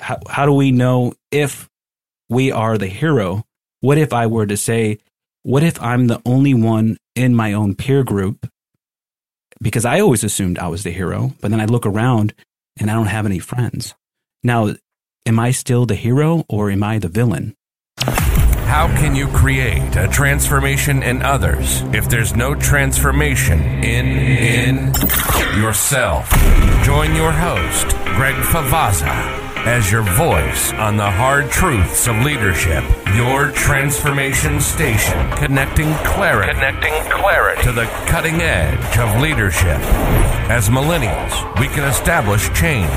how, how do we know if we are the hero? What if I were to say, what if I'm the only one in my own peer group? Because I always assumed I was the hero, but then I look around and I don't have any friends. Now, am I still the hero or am I the villain? How can you create a transformation in others if there's no transformation in in yourself? Join your host, Greg Favazza as your voice on the hard truths of leadership. Your transformation station, connecting clarity, connecting clarity to the cutting edge of leadership. As millennials, we can establish change,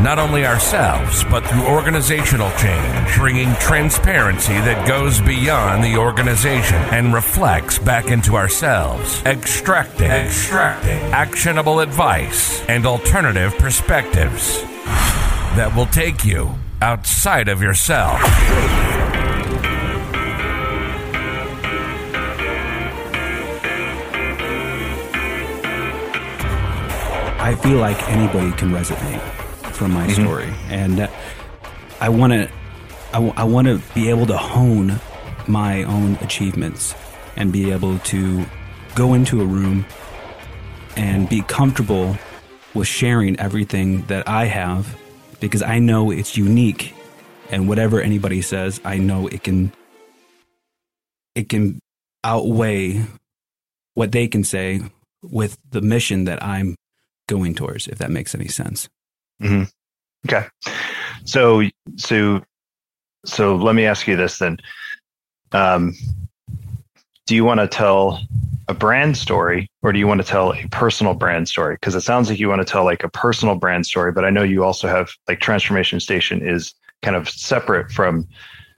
not only ourselves, but through organizational change, bringing transparency that goes beyond the organization and reflects back into ourselves, extracting, extracting actionable advice and alternative perspectives that will take you outside of yourself. I feel like anybody can resonate from my mm-hmm. story, and I want to. I, w- I want to be able to hone my own achievements and be able to go into a room and be comfortable with sharing everything that I have because I know it's unique and whatever anybody says, I know it can it can outweigh what they can say with the mission that I'm going towards, if that makes any sense. Mm-hmm. Okay. So, so, so let me ask you this then. Um, do you want to tell a brand story or do you want to tell a personal brand story? Because it sounds like you want to tell like a personal brand story, but I know you also have like Transformation Station is kind of separate from,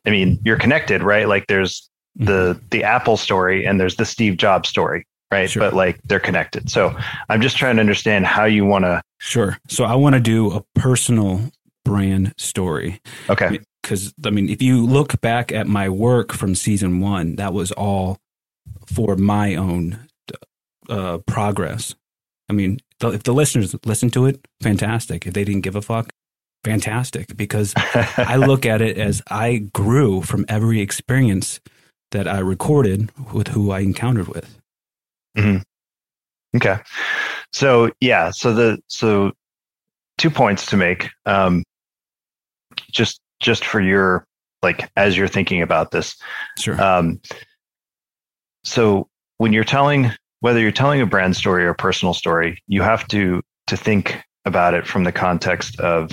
I mean, you're connected, right? Like there's the mm-hmm. the Apple story and there's the Steve Jobs story, right? Sure. But like they're connected. So I'm just trying to understand how you want to. Sure. So I want to do a personal brand story. Okay. Because I mean, if you look back at my work from season one, that was all for my own uh, progress. I mean, if the listeners listen to it, fantastic. If they didn't give a fuck, fantastic. Because I look at it as I grew from every experience that I recorded with who I encountered with. Mm-hmm. Okay. So yeah, so the so two points to make. Um, just just for your like as you're thinking about this. Sure. Um, so when you're telling whether you're telling a brand story or a personal story, you have to to think about it from the context of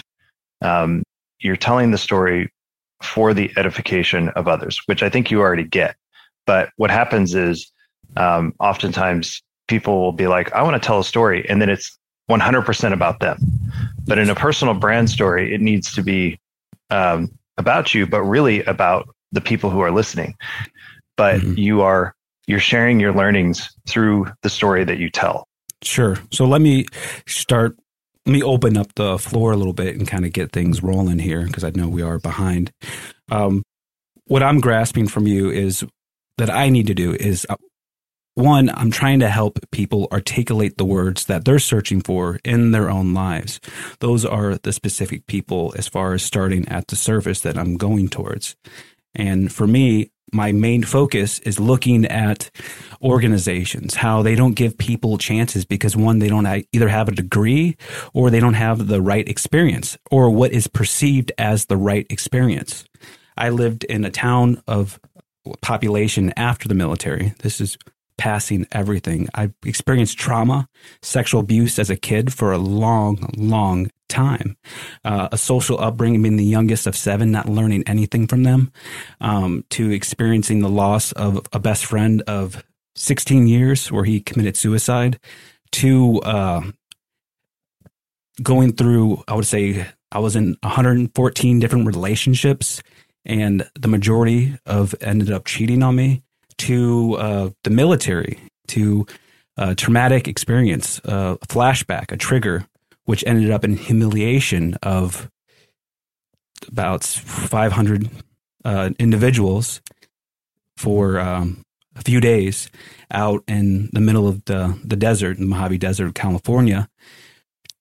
um, you're telling the story for the edification of others, which I think you already get. But what happens is um, oftentimes people will be like, I want to tell a story, and then it's 100% about them. But in a personal brand story, it needs to be um, about you, but really about the people who are listening. But mm-hmm. you are you're sharing your learnings through the story that you tell. Sure. So let me start. Let me open up the floor a little bit and kind of get things rolling here because I know we are behind. Um, what I'm grasping from you is that I need to do is uh, one, I'm trying to help people articulate the words that they're searching for in their own lives. Those are the specific people as far as starting at the surface that I'm going towards. And for me, my main focus is looking at organizations, how they don't give people chances because one, they don't either have a degree or they don't have the right experience or what is perceived as the right experience. I lived in a town of population after the military. This is passing everything. I experienced trauma, sexual abuse as a kid for a long, long time. Uh, a social upbringing, being the youngest of seven, not learning anything from them, um, to experiencing the loss of a best friend of 16 years where he committed suicide, to uh, going through, I would say, I was in 114 different relationships, and the majority of ended up cheating on me to uh, the military, to a traumatic experience, a flashback, a trigger, which ended up in humiliation of about 500 uh, individuals for um, a few days out in the middle of the, the desert, the Mojave Desert, of California,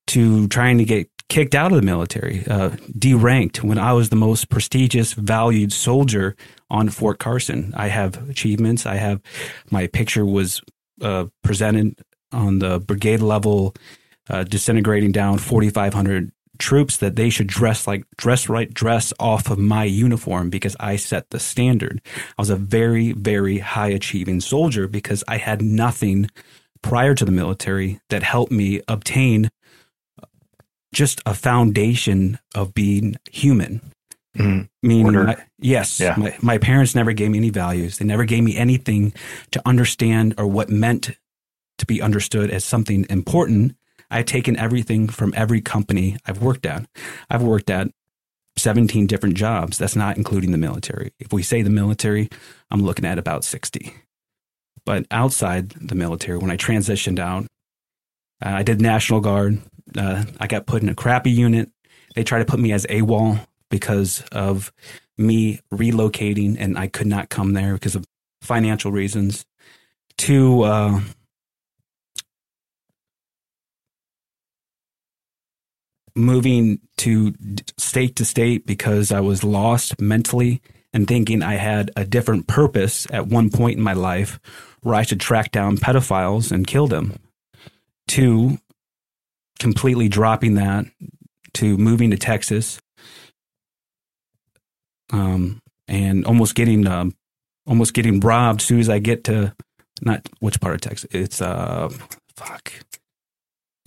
to trying to get kicked out of the military, uh, deranked when I was the most prestigious, valued soldier on Fort Carson. I have achievements. I have my picture was uh, presented on the brigade level, uh, disintegrating down 4,500 troops that they should dress like dress right dress off of my uniform because I set the standard. I was a very very high achieving soldier because I had nothing prior to the military that helped me obtain just a foundation of being human. Mhm. Meaning, my- yes, Yeah. my, my parents never gave me any values. They never gave me anything to understand or what meant to be understood as something important. I've taken everything from every company I've worked at. I've worked at 17 different jobs. That's not including the military. If we say the military, I'm looking at about 60. But outside the military, when I transitioned out, uh, I did National Guard. Uh, I got put in a crappy unit. They tried to put me as AWOL because of me relocating, and I could not come there because of financial reasons. To uh, moving to state to state because I was lost mentally and thinking I had a different purpose at one point in my life where I should track down pedophiles and kill them. To completely dropping that, to moving to Texas, um, and almost getting um, almost getting robbed as soon as I get to not which part of Texas. It's uh fuck.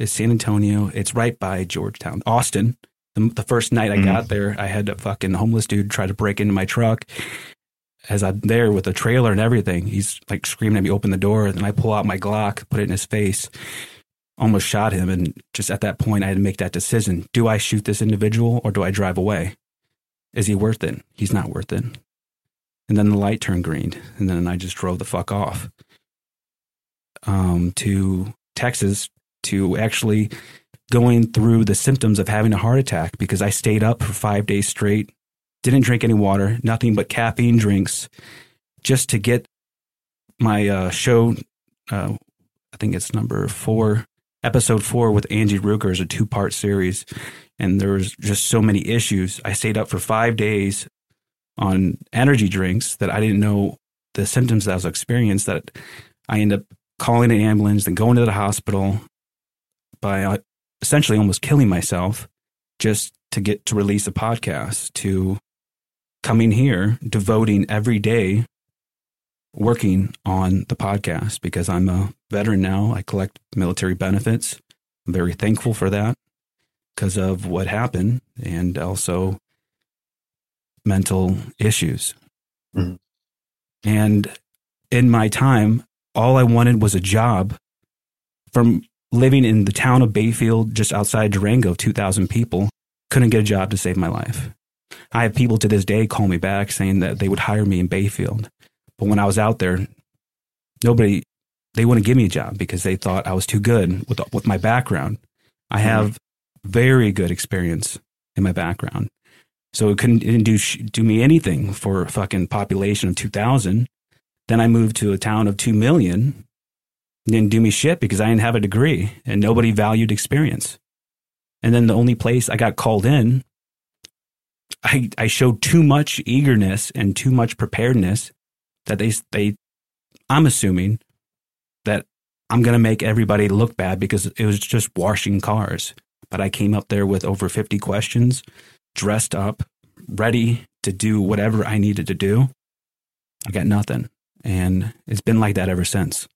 It's San Antonio. It's right by Georgetown, Austin. The, the first night I Mhm. got there, I had a fucking homeless dude try to break into my truck. As I'm there with a trailer and everything, he's like screaming at me, "Open the door!" And I pull out my Glock, put it in his face, almost shot him. And just at that point, I had to make that decision: Do I shoot this individual or do I drive away? Is he worth it? He's not worth it. And then the light turned green, and then I just drove the fuck off um, to Texas to actually going through the symptoms of having a heart attack because I stayed up for five days straight, didn't drink any water, nothing but caffeine drinks, just to get my uh, show. Uh, I think it's number four, episode four with Angie Ruger is a two part series, and there was just so many issues. I stayed up for five days on energy drinks that I didn't know the symptoms that I was experiencing. That I ended up calling an ambulance, then going to the hospital by uh, essentially almost killing myself just to get to release a podcast, to coming here, devoting every day working on the podcast because I'm a veteran now. I collect military benefits. I'm very thankful for that because of what happened and also mental issues. Mhm. And in my time, all I wanted was a job from living in the town of Bayfield, just outside Durango, 2,000 people, couldn't get a job to save my life. I have people to this day call me back saying that they would hire me in Bayfield. But when I was out there, nobody, they wouldn't give me a job because they thought I was too good with, with my background. I mm-hmm. have very good experience in my background. So it couldn't, it didn't do, do me anything for a fucking population of 2,000. Then I moved to a town of 2 million. Didn't do me shit because I didn't have a degree and nobody mm-hmm. valued experience. And then the only place I got called in, I, I showed too much eagerness and too much preparedness that they, they, I'm assuming that I'm going to make everybody look bad because it was just washing cars. But I came up there with over 50 questions, dressed up, ready to do whatever I needed to do. I got nothing. And it's been like that ever since.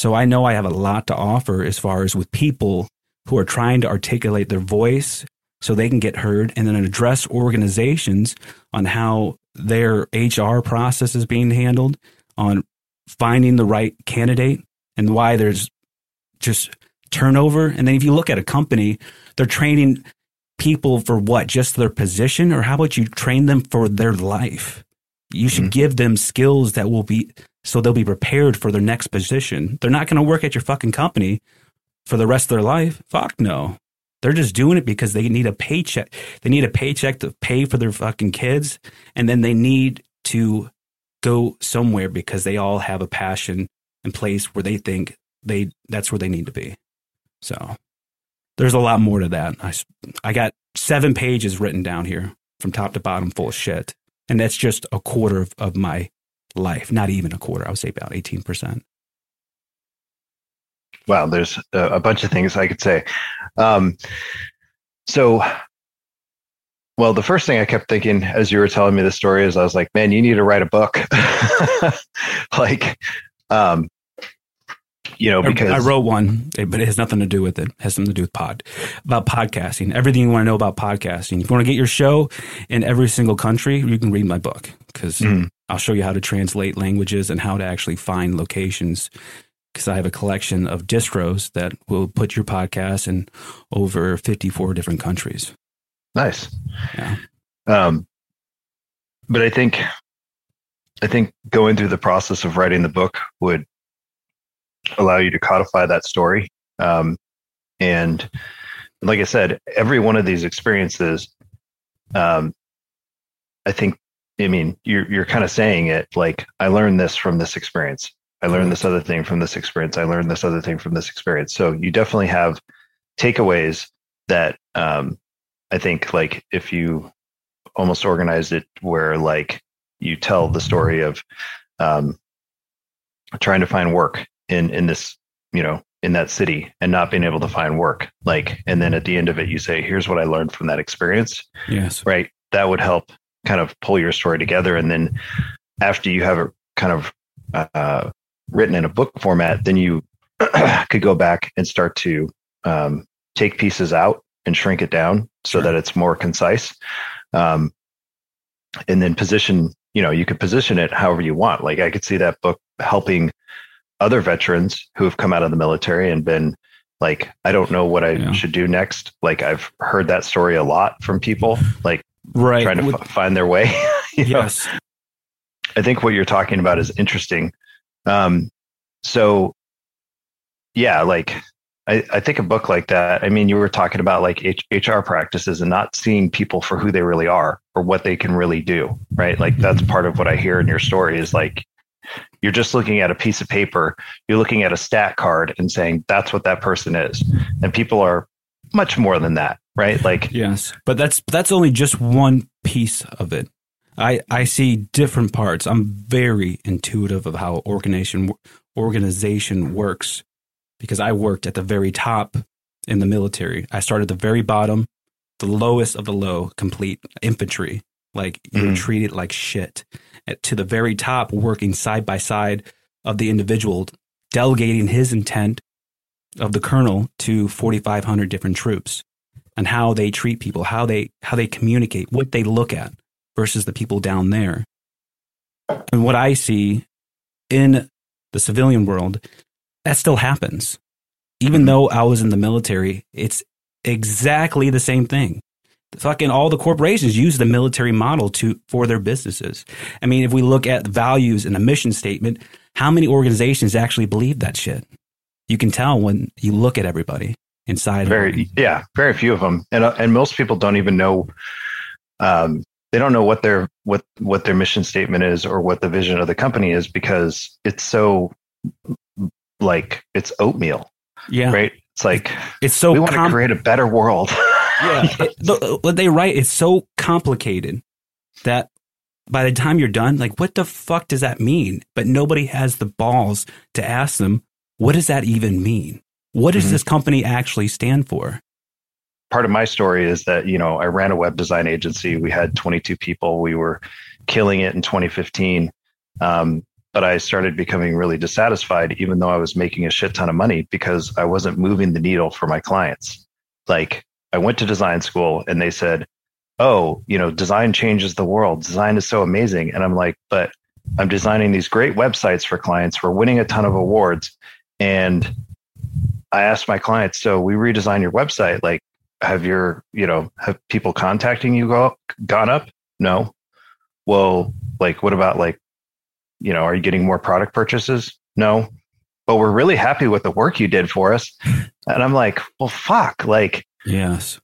So I know I have a lot to offer as far as with people who are trying to articulate their voice so they can get heard and then address organizations on how their HR process is being handled, on finding the right candidate and why there's just turnover. And then if you look at a company, they're training people for what? Just their position? Or how about you train them for their life? You should Mhm. give them skills that will be so they'll be prepared for their next position. They're not going to work at your fucking company for the rest of their life. Fuck no. They're just doing it because they need a paycheck. They need a paycheck to pay for their fucking kids. And then they need to go somewhere because they all have a passion and place where they think they that's where they need to be. So there's a lot more to that. I, I got seven pages written down here from top to bottom full of shit. And that's just a quarter of, of my life, not even a quarter. I would say about 18%. Wow, there's a, bunch of things I could say. Um, so, well, the first thing I kept thinking as you were telling me the story is I was like, man, you need to write a book. like, um, you know, because I wrote one, but it has nothing to do with it. it. has something to do with pod about podcasting. Everything you want to know about podcasting. If you want to get your show in every single country, you can read my book because mm. I'll show you how to translate languages and how to actually find locations. Because I have a collection of distros that will put your podcast in over 54 different countries. Nice. Yeah. Um, but I think, I think going through the process of writing the book would allow you to codify that story. Um, and like I said, every one of these experiences, um, I think, I mean, you're you're kind of saying it like I learned this from this experience. I learned this other thing from this experience. I learned this other thing from this experience. So you definitely have takeaways that um, I think, like, if you almost organized it where like you tell the story of um, trying to find work in in this you know in that city and not being able to find work like and then at the end of it you say here's what i learned from that experience yes right that would help kind of pull your story together and then after you have it kind of uh, written in a book format then you could go back and start to um, take pieces out and shrink it down so sure. that it's more concise um, and then position you know you could position it however you want like i could see that book helping other veterans who have come out of the military and been like, I don't know what I yeah. should do next. Like I've heard that story a lot from people, like right. trying to With, f- find their way. yes. Know? I think what you're talking about is interesting. Um, so yeah, like I, I think a book like that, I mean, you were talking about like H- HR practices and not seeing people for who they really are or what they can really do, right? Like that's part of what I hear in your story is like you're just looking at a piece of paper, you're looking at a stat card and saying that's what that person is. And people are much more than that, right? Like Yes. But that's that's only just one piece of it. I I see different parts. I'm very intuitive of how organization organization works because I worked at the very top in the military. I started at the very bottom, the lowest of the low, complete infantry. Like you mm. were treated like shit to the very top, working side by side of the individual, delegating his intent of the colonel to 4,500 different troops and how they treat people, how they how they communicate, what they look at versus the people down there. And what I see in the civilian world, that still happens. Even though I was in the military, it's exactly the same thing fucking all the corporations use the military model to for their businesses. I mean, if we look at values and a mission statement, how many organizations actually believe that shit? You can tell when you look at everybody inside. Very, yeah, very few of them, and uh, and most people don't even know. Um, they don't know what their what what their mission statement is or what the vision of the company is because it's so like it's oatmeal. Yeah, right. It's like it's so we want com- to create a better world. yeah, it, the, what they write is so complicated that by the time you're done, like, what the fuck does that mean? But nobody has the balls to ask them, what does that even mean? What does mm-hmm. this company actually stand for? Part of my story is that, you know, I ran a web design agency. We had 22 people. We were killing it in 2015. Um, but I started becoming really dissatisfied, even though I was making a shit ton of money because I wasn't moving the needle for my clients. Like I went to design school and they said, Oh, you know, design changes the world. Design is so amazing. And I'm like, but I'm designing these great websites for clients. We're winning a ton of awards. And I asked my clients, so we redesign your website. Like, have your, you know, have people contacting you go up, gone up? No. Well, like, what about like, you know, are you getting more product purchases? No. But we're really happy with the work you did for us. And I'm like, well, fuck. Like, Yes.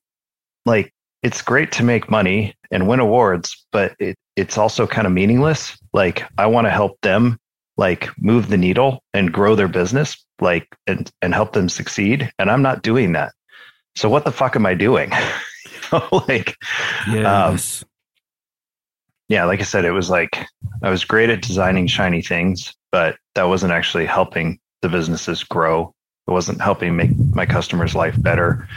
Like it's great to make money and win awards, but it, it's also kind of meaningless. Like I want to help them like move the needle and grow their business, like and, and help them succeed. And I'm not doing that. so what the fuck am I doing? like, yes. Um, yeah, like I said, it was like I was great at designing shiny things, but that wasn't actually helping the businesses grow. It wasn't helping make my customers' life better.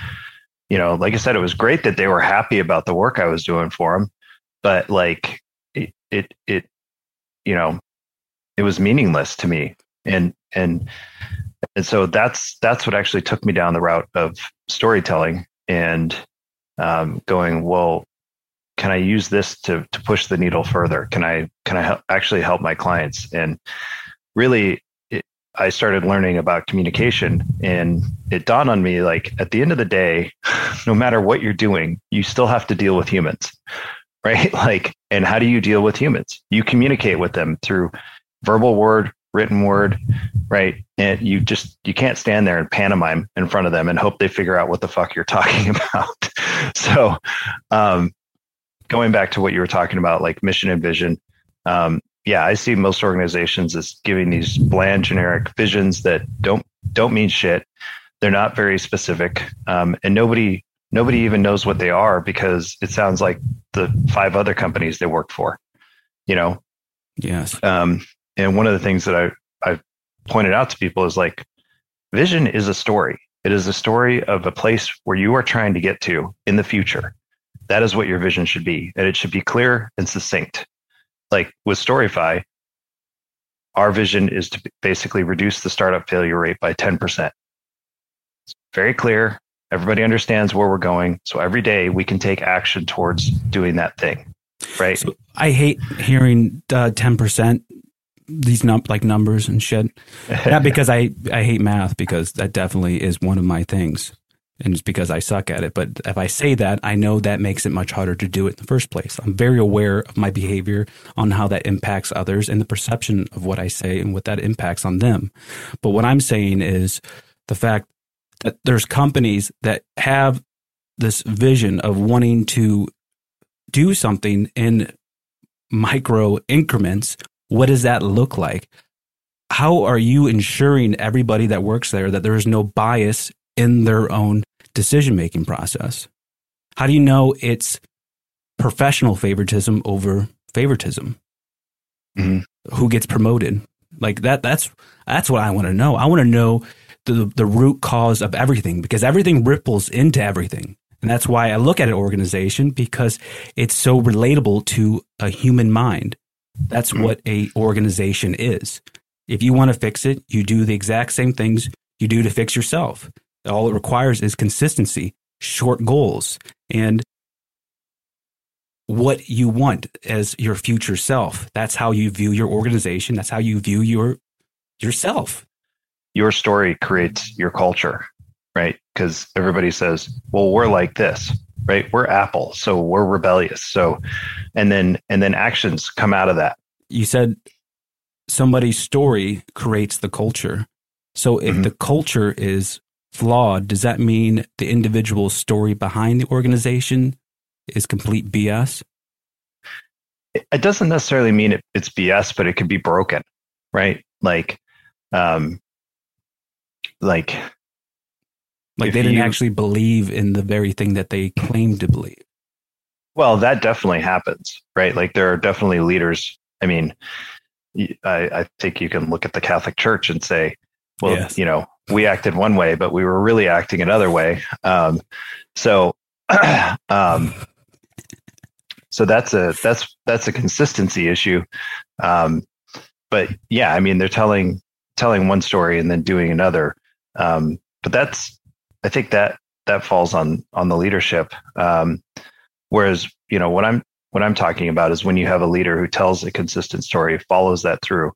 You know, like I said, it was great that they were happy about the work I was doing for them, but like it, it, it you know, it was meaningless to me. And, and, and so that's, that's what actually took me down the route of storytelling and um, going, well, can I use this to to push the needle further? Can I can I help, actually help my clients? And really, it, I started learning about communication, and it dawned on me like at the end of the day, no matter what you're doing, you still have to deal with humans, right? Like, and how do you deal with humans? You communicate with them through verbal word, written word, right? And you just you can't stand there and pantomime in front of them and hope they figure out what the fuck you're talking about. so, um, going back to what you were talking about, like mission and vision, um, yeah, I see most organizations as giving these bland, generic visions that don't don't mean shit. They're not very specific, um, and nobody nobody even knows what they are because it sounds like the five other companies they work for. You know. Yes. Um, and one of the things that I I've pointed out to people is like, vision is a story. It is a story of a place where you are trying to get to in the future. That is what your vision should be. And it should be clear and succinct. Like with Storyfy, our vision is to basically reduce the startup failure rate by 10%. It's very clear. Everybody understands where we're going. So every day we can take action towards doing that thing. Right. So I hate hearing uh, 10% these num- like numbers and shit. Not because I, I hate math, because that definitely is one of my things and it's because I suck at it. But if I say that, I know that makes it much harder to do it in the first place. I'm very aware of my behavior on how that impacts others and the perception of what I say and what that impacts on them. But what I'm saying is the fact that there's companies that have this vision of wanting to do something in micro increments. What does that look like? How are you ensuring everybody that works there that there is no bias in their own decision making process? How do you know it's professional favoritism over favoritism? Mm-hmm. Who gets promoted? Like that that's that's what I want to know. I want to know the the root cause of everything because everything ripples into everything. And that's why I look at an organization because it's so relatable to a human mind. That's mm-hmm. what a organization is. If you want to fix it, you do the exact same things you do to fix yourself. All it requires is consistency, short goals, and what you want as your future self. That's how you view your organization. That's how you view your yourself. Your story creates your culture, right? Because everybody says, "Well, we're like this." Right? We're Apple, so we're rebellious. So and then and then actions come out of that. You said somebody's story creates the culture. So if mm-hmm. the culture is flawed, does that mean the individual story behind the organization is complete BS? It doesn't necessarily mean it, it's BS, but it could be broken, right? Like, um, like, like they didn't you, actually believe in the very thing that they claimed to believe. Well, that definitely happens, right? Like there are definitely leaders. I mean, I, I think you can look at the Catholic Church and say, well, yes. you know, we acted one way, but we were really acting another way. Um, so, um, so that's a that's that's a consistency issue. Um, but yeah, I mean, they're telling telling one story and then doing another. Um, but that's I think that that falls on on the leadership. Um, whereas you know what I'm what I'm talking about is when you have a leader who tells a consistent story, follows that through.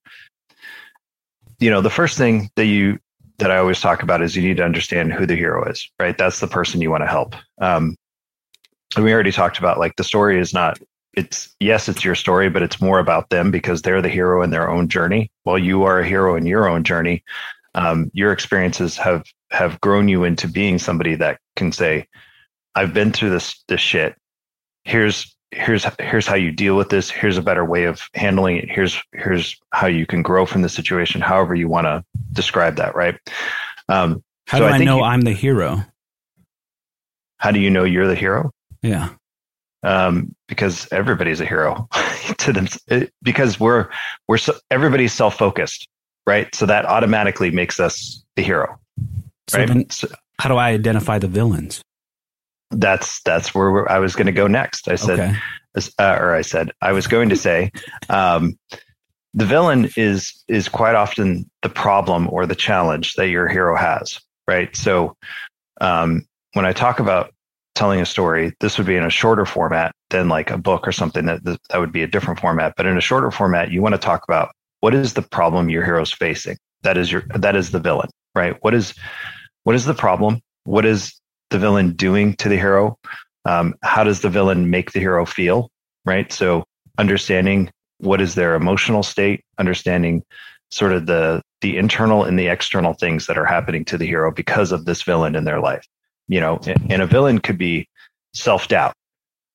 You know, the first thing that you that I always talk about is you need to understand who the hero is, right? That's the person you want to help. Um, and we already talked about like the story is not, it's yes, it's your story, but it's more about them because they're the hero in their own journey. While you are a hero in your own journey, um, your experiences have have grown you into being somebody that can say, "I've been through this this shit. Here's here's here's how you deal with this here's a better way of handling it here's here's how you can grow from the situation however you want to describe that right um, how so do i, I know you, i'm the hero how do you know you're the hero? Yeah. Um, because everybody's a hero to them. Because we're we're so, everybody's self focused, right? So that automatically makes us the hero, So right? then how do I identify the villains? that's that's where I was going to go next. I said, okay. uh, or I said, I was going to say, um, the villain is is quite often the problem or the challenge that your hero has, right? So, um, when I talk about telling a story, this would be in a shorter format than like a book or something that that would be a different format. But in a shorter format, you want to talk about what is the problem your hero's facing. That is your that is the villain, right? What is what is the problem? What is the villain doing to the hero? Um, how does the villain make the hero feel? Right. So understanding what is their emotional state, understanding sort of the the internal and the external things that are happening to the hero because of this villain in their life. You know, and a villain could be self doubt,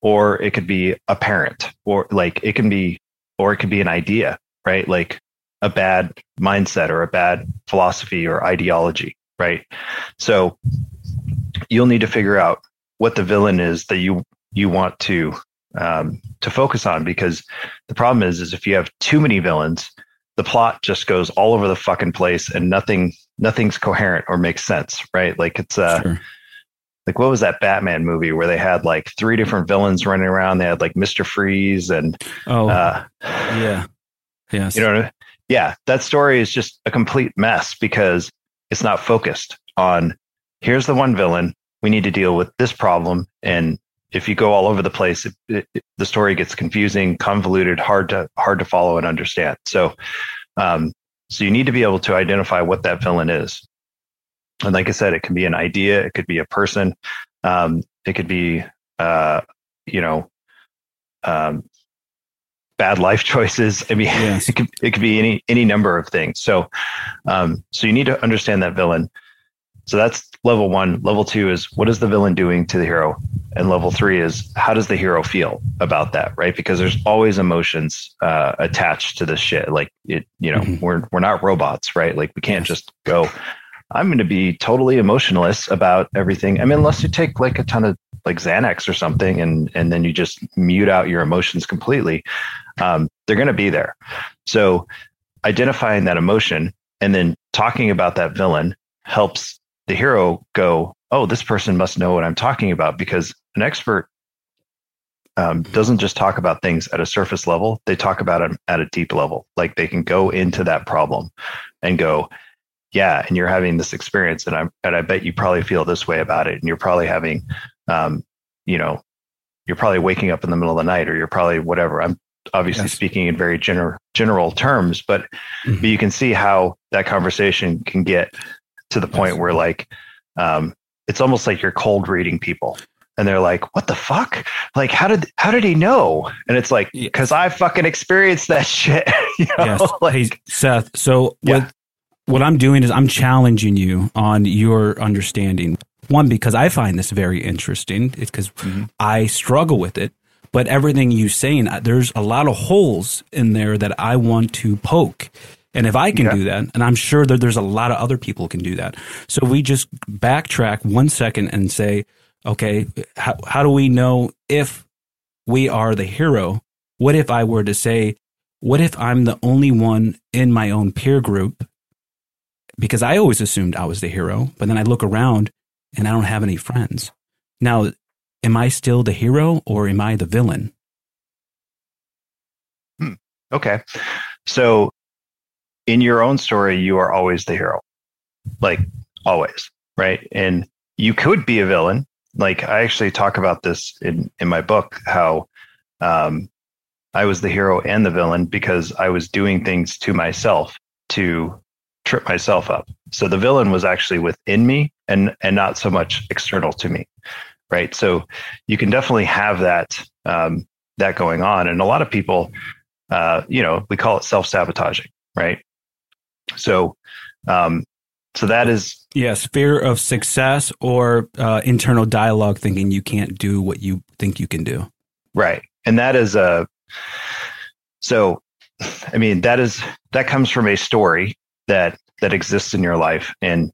or it could be a parent, or like it can be, or it could be an idea, right? Like a bad mindset or a bad philosophy or ideology, right? So you'll need to figure out what the villain is that you you want to um, to focus on because the problem is is if you have too many villains the plot just goes all over the fucking place and nothing nothing's coherent or makes sense right like it's uh Sure. like what was that batman movie where they had like three different villains running around they had like mr freeze and Oh, uh yeah. Yes. you know I- yeah that story is just a complete mess because it's not focused on here's the one villain. We need to deal with this problem. And if you go all over the place it, it, the story gets confusing convoluted hard to hard to follow and understand. So um, so you need to be able to identify what that villain is. And like i said it can be an idea it could be a person um, it could be uh, you know um, bad life choices i mean Yes. it could it could be any any number of things so um, so you need to understand that villain so that's level one. Level two is what is the villain doing to the hero? And level three is how does the hero feel about that, right? Because there's always emotions uh, attached to this shit. Like it, you know, Mhm. we're we're not robots, right? Like we can't just go. I'm going to be totally emotionless about everything. I mean, unless you take like a ton of like Xanax or something, and and then you just mute out your emotions completely. Um, they're going to be there. So identifying that emotion and then talking about that villain helps the hero go, oh, this person must know what I'm talking about because an expert um, doesn't just talk about things at a surface level. They talk about them at a deep level. Like they can go into that problem and go, yeah, and you're having this experience, and I and I bet you probably feel this way about it, and you're probably having, um, you know, you're probably waking up in the middle of the night, or you're probably whatever. I'm obviously Yes. speaking in very general general terms, but Mhm. but you can see how that conversation can get to the point Yes. where like um, it's almost like you're cold reading people and they're like what the fuck like how did how did he know and it's like because i fucking experienced that shit you know? Yes. like hey, Seth. So Yeah. what what I'm doing is I'm challenging you on your understanding. One, because I find this very interesting. It's because Mhm. I struggle with it. But everything you saying, there's a lot of holes in there that I want to poke. And if I can Okay. do that, and I'm sure that there's a lot of other people can do that. So we just backtrack one second and say, okay, how, how do we know if we are the hero? What if I were to say, what if I'm the only one in my own peer group? Because I always assumed I was the hero, but then I look around and I don't have any friends. Now, am I still the hero or am I the villain? okay. So in your own story you are always the hero. Like always right? And you could be a villain. Like i actually talk about this in in my book how um i was the hero and the villain because i was doing things to myself to trip myself up. So the villain was actually within me and and not so much external to me right so you can definitely have that um that going on and a lot of people uh you know we call it self-sabotaging right so um so that is Yes, fear of success or uh, internal dialogue thinking you can't do what you think you can do. Right. And that is a, so, I mean, that is, that comes from a story that, that exists in your life. And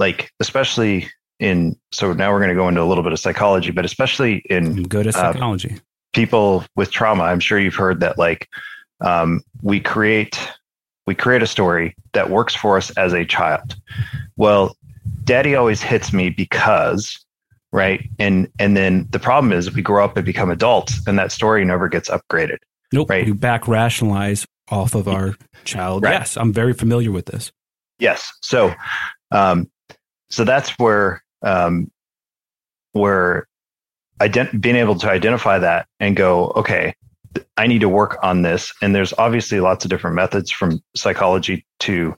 like, especially in so now we're going to go into a little bit of psychology, but especially in good at Uh, psychology. people with trauma, I'm sure you've heard that like um, we create we create a story that works for us as a child. Well, daddy always hits me because right and and then the problem is we grow up and become adults and that story never gets upgraded nope. right. We back rationalize off of our child. Right. Yes, I'm very familiar with this. yes so um so that's where um where ident- being able to identify that and go okay i need to work on this. And there's obviously lots of different methods from psychology to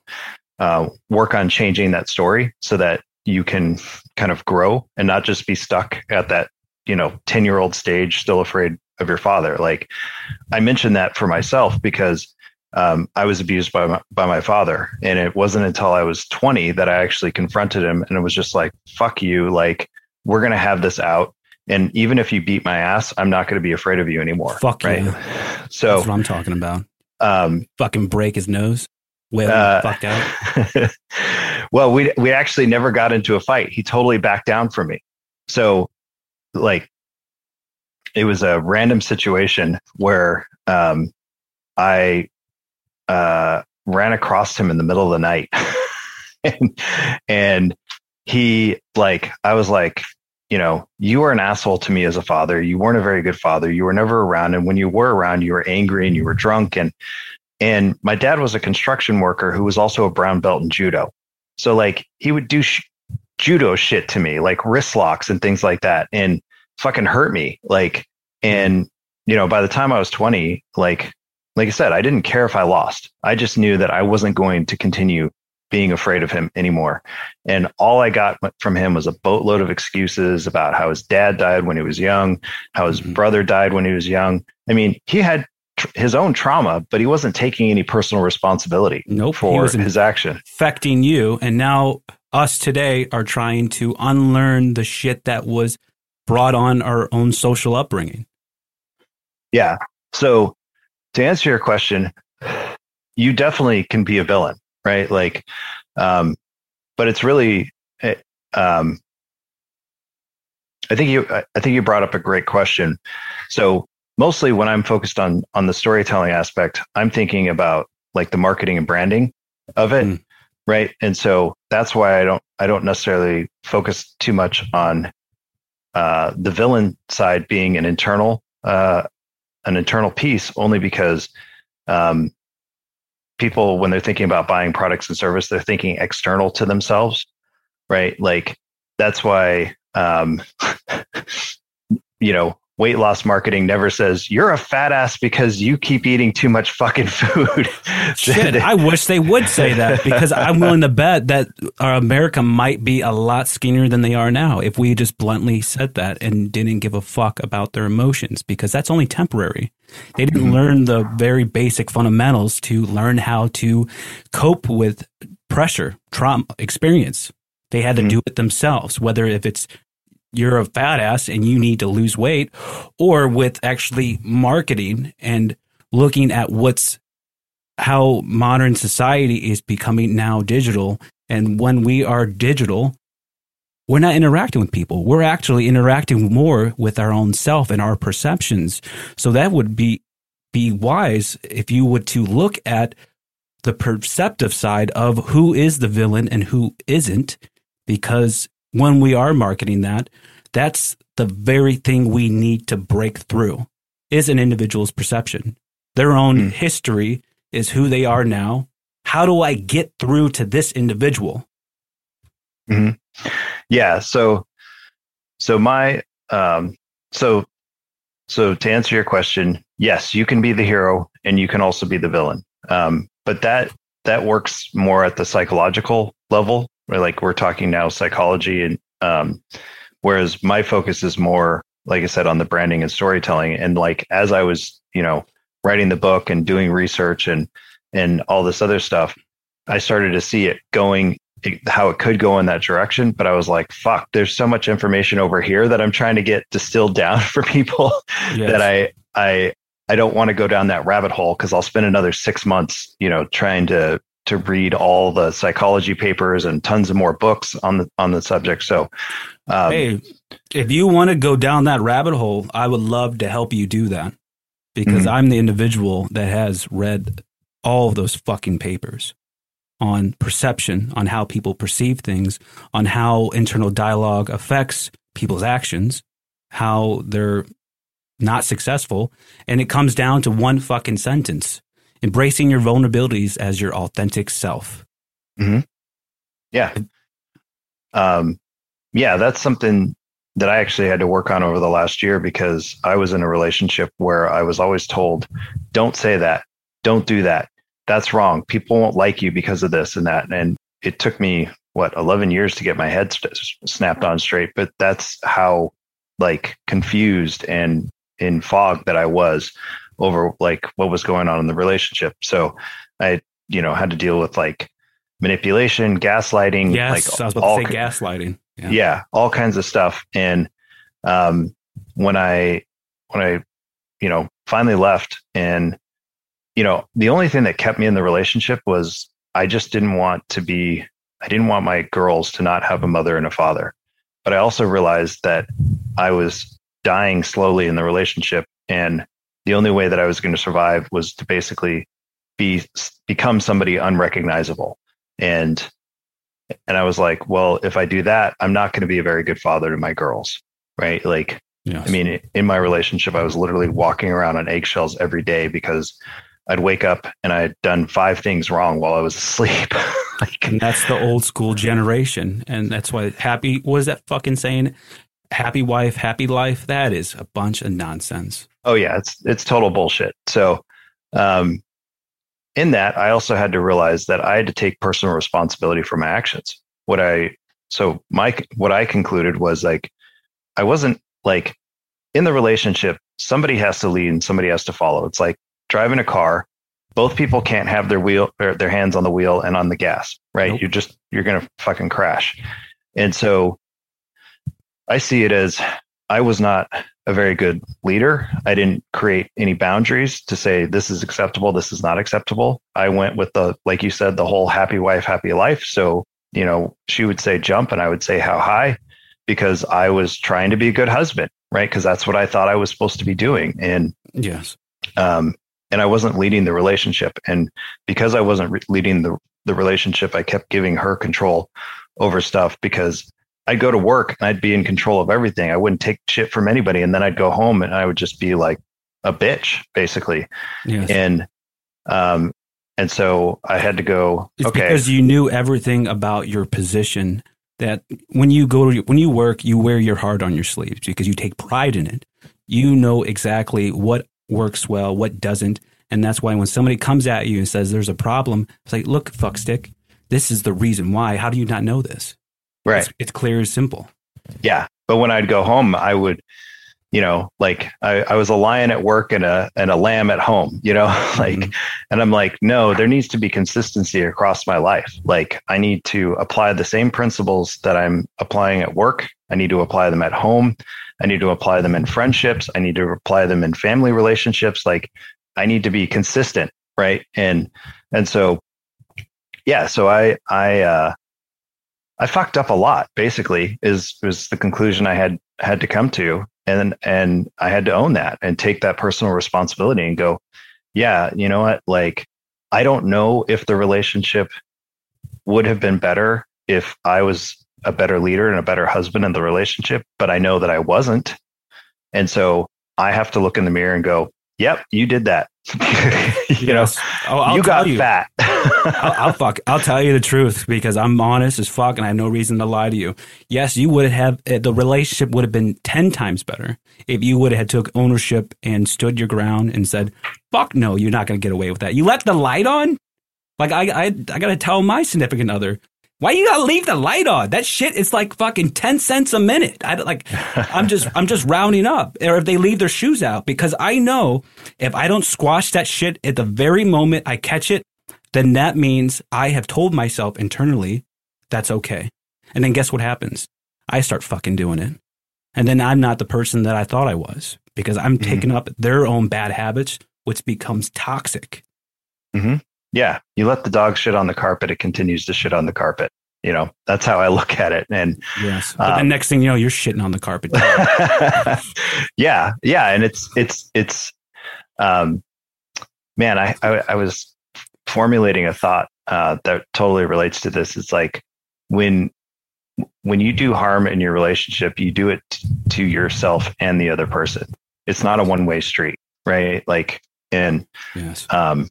uh, work on changing that story so that you can kind of grow and not just be stuck at that you know 10 year old stage still afraid of your father. Like i mentioned that for myself because um, I was abused by my, by my father, and it wasn't until I was 20 that I actually confronted him, and it was just like, "Fuck you!" Like we're gonna have this out, and even if you beat my ass, I'm not gonna be afraid of you anymore. Fuck right? you. So, That's what I'm talking about. um, Fucking break his nose. Him Uh, the fuck out. well, we we actually never got into a fight. He totally backed down from me. So, like, it was a random situation where um, I uh, ran across him in the middle of the night, and, and he like I was like, you know, you were an asshole to me as a father. You weren't a very good father. You were never around, and when you were around, you were angry and you were drunk and and my dad was a construction worker who was also a brown belt in judo. So like he would do sh- judo shit to me, like wrist locks and things like that, and fucking hurt me. Like, and you know, by the time I was 20, like, like I said, I didn't care if I lost. I just knew that I wasn't going to continue being afraid of him anymore. And all I got from him was a boatload of excuses about how his dad died when he was young, how his Mhm. brother died when he was young. I mean, he had tr- his own trauma, but he wasn't taking any personal responsibility Nope. for his action. Affecting you, and now us today are trying to unlearn the shit that was brought on our own social upbringing. Yeah. So to answer your question, you definitely can be a villain, right? Like, um, but it's really, eh, um, I think you, I I think you brought up a great question. So mostly when I'm focused on on the storytelling aspect, I'm thinking about like the marketing and branding of it, Mm. right? And so that's why I don't I don't necessarily focus too much on uh, the villain side being an internal uh, an internal piece, only because um, people when they're thinking about buying products and service, they're thinking external to themselves, right? Like that's why um, you know weight loss marketing never says you're a fat ass because you keep eating too much fucking food. Shit, I wish they would say that because I'm willing to bet that our America might be a lot skinnier than they are now if we just bluntly said that and didn't give a fuck about their emotions because that's only temporary. They didn't learn the very basic fundamentals to learn how to cope with pressure, trauma, experience. They had to Mhm. do it themselves, whether if it's you're a fat ass and you need to lose weight or with actually marketing and looking at what's how modern society is becoming now digital. And when we are digital, we're not interacting with people. We're actually interacting more with our own self and our perceptions. So that would be be wise if you would to look at the perceptive side of who is the villain and who isn't, because when we are marketing that, that's the very thing we need to break through is an individual's perception. Their own Hmm. history is who they are now. How do I get through to this individual? yeah so so my um so so to answer your question yes you can be the hero and you can also be the villain um but that that works more at the psychological level like we're talking now psychology and um whereas my focus is more like i said on the branding and storytelling and like as i was you know writing the book and doing research and and all this other stuff i started to see it going how it could go in that direction but i was like fuck there's so much information over here that i'm trying to get distilled down for people Yes. that i i i don't want to go down that rabbit hole because i'll spend another six months you know trying to to read all the psychology papers and tons of more books on the on the subject. So, um, hey, if you want to go down that rabbit hole, I would love to help you do that because mm-hmm. I'm the individual that has read all of those fucking papers on perception, on how people perceive things, on how internal dialogue affects people's actions, how they're not successful. And it comes down to one fucking sentence embracing your vulnerabilities as your authentic self. Mm-hmm. Yeah. Um, yeah, that's something that I actually had to work on over the last year because I was in a relationship where I was always told, don't say that, don't do that. That's wrong. People won't like you because of this and that. And it took me, what, 11 years to get my head st- snapped on straight. But that's how like confused and in fog that I was over like what was going on in the relationship. So I, you know, had to deal with like manipulation, gaslighting. Yes, like I was about all, to say gaslighting. Yeah. yeah, all kinds of stuff. And um, when I when I, you know, finally left, and you know, the only thing that kept me in the relationship was I just didn't want to be. I didn't want my girls to not have a mother and a father. But I also realized that I was dying slowly in the relationship, and the only way that I was going to survive was to basically be become somebody unrecognizable. And and I was like, well, if I do that, I'm not going to be a very good father to my girls, right? Like, yes. I mean, in my relationship, I was literally walking around on eggshells every day because I'd wake up and I had done five things wrong while I was asleep. like, and that's the old school generation, and that's why happy. What is that fucking saying? Happy wife, happy life. That is a bunch of nonsense. Oh yeah, it's it's total bullshit. So, um, in that, I also had to realize that I had to take personal responsibility for my actions. What I so my what I concluded was like I wasn't like in the relationship. Somebody has to lead and somebody has to follow. It's like driving a car. Both people can't have their wheel or their hands on the wheel and on the gas, right? Nope. You just you're gonna fucking crash. And so I see it as I was not a very good leader. I didn't create any boundaries to say this is acceptable, this is not acceptable. I went with the, like you said, the whole happy wife, happy life. So, you know, she would say jump and I would say how high because I was trying to be a good husband, right? Because that's what I thought I was supposed to be doing. And yes. Um, and I wasn't leading the relationship. And because I wasn't re- leading the, the relationship, I kept giving her control over stuff because I'd go to work and I'd be in control of everything. I wouldn't take shit from anybody. And then I'd go home and I would just be like a bitch, basically. Yes. And, um, and so I had to go. It's okay. because you knew everything about your position that when you go to, when you work, you wear your heart on your sleeves because you take pride in it. You know exactly what works well, what doesn't. And that's why when somebody comes at you and says there's a problem, it's like, look, fuckstick, this is the reason why. How do you not know this? Right. It's, it's clear as simple. Yeah. But when I'd go home, I would, you know, like I, I was a lion at work and a and a lamb at home, you know, like mm-hmm. and I'm like, no, there needs to be consistency across my life. Like I need to apply the same principles that I'm applying at work. I need to apply them at home. I need to apply them in friendships. I need to apply them in family relationships. Like I need to be consistent, right? And and so yeah, so I I uh I fucked up a lot. Basically, is was the conclusion I had had to come to, and and I had to own that and take that personal responsibility and go, yeah, you know what? Like, I don't know if the relationship would have been better if I was a better leader and a better husband in the relationship, but I know that I wasn't, and so I have to look in the mirror and go, yep, you did that. you know, oh, I'll you got you. fat. I'll, I'll, fuck. I'll tell you the truth because I'm honest as fuck, and I have no reason to lie to you. Yes, you would have eh, the relationship would have been ten times better if you would have took ownership and stood your ground and said, "Fuck no, you're not going to get away with that." You let the light on. Like I, I, I got to tell my significant other, why you gotta leave the light on? That shit is like fucking ten cents a minute. I like, I'm just, I'm just rounding up. Or if they leave their shoes out, because I know if I don't squash that shit at the very moment I catch it, then that means I have told myself internally that's okay. And then guess what happens? I start fucking doing it, and then I'm not the person that I thought I was because I'm mm-hmm. taking up their own bad habits, which becomes toxic. Mm-hmm. Yeah, you let the dog shit on the carpet, it continues to shit on the carpet. You know, that's how I look at it. And yes, but um, the next thing you know, you're shitting on the carpet. yeah, yeah, and it's it's it's, um, man, I I, I was formulating a thought uh, that totally relates to this. It's like when when you do harm in your relationship, you do it t- to yourself and the other person. It's not a one way street, right? Like, and yes, um,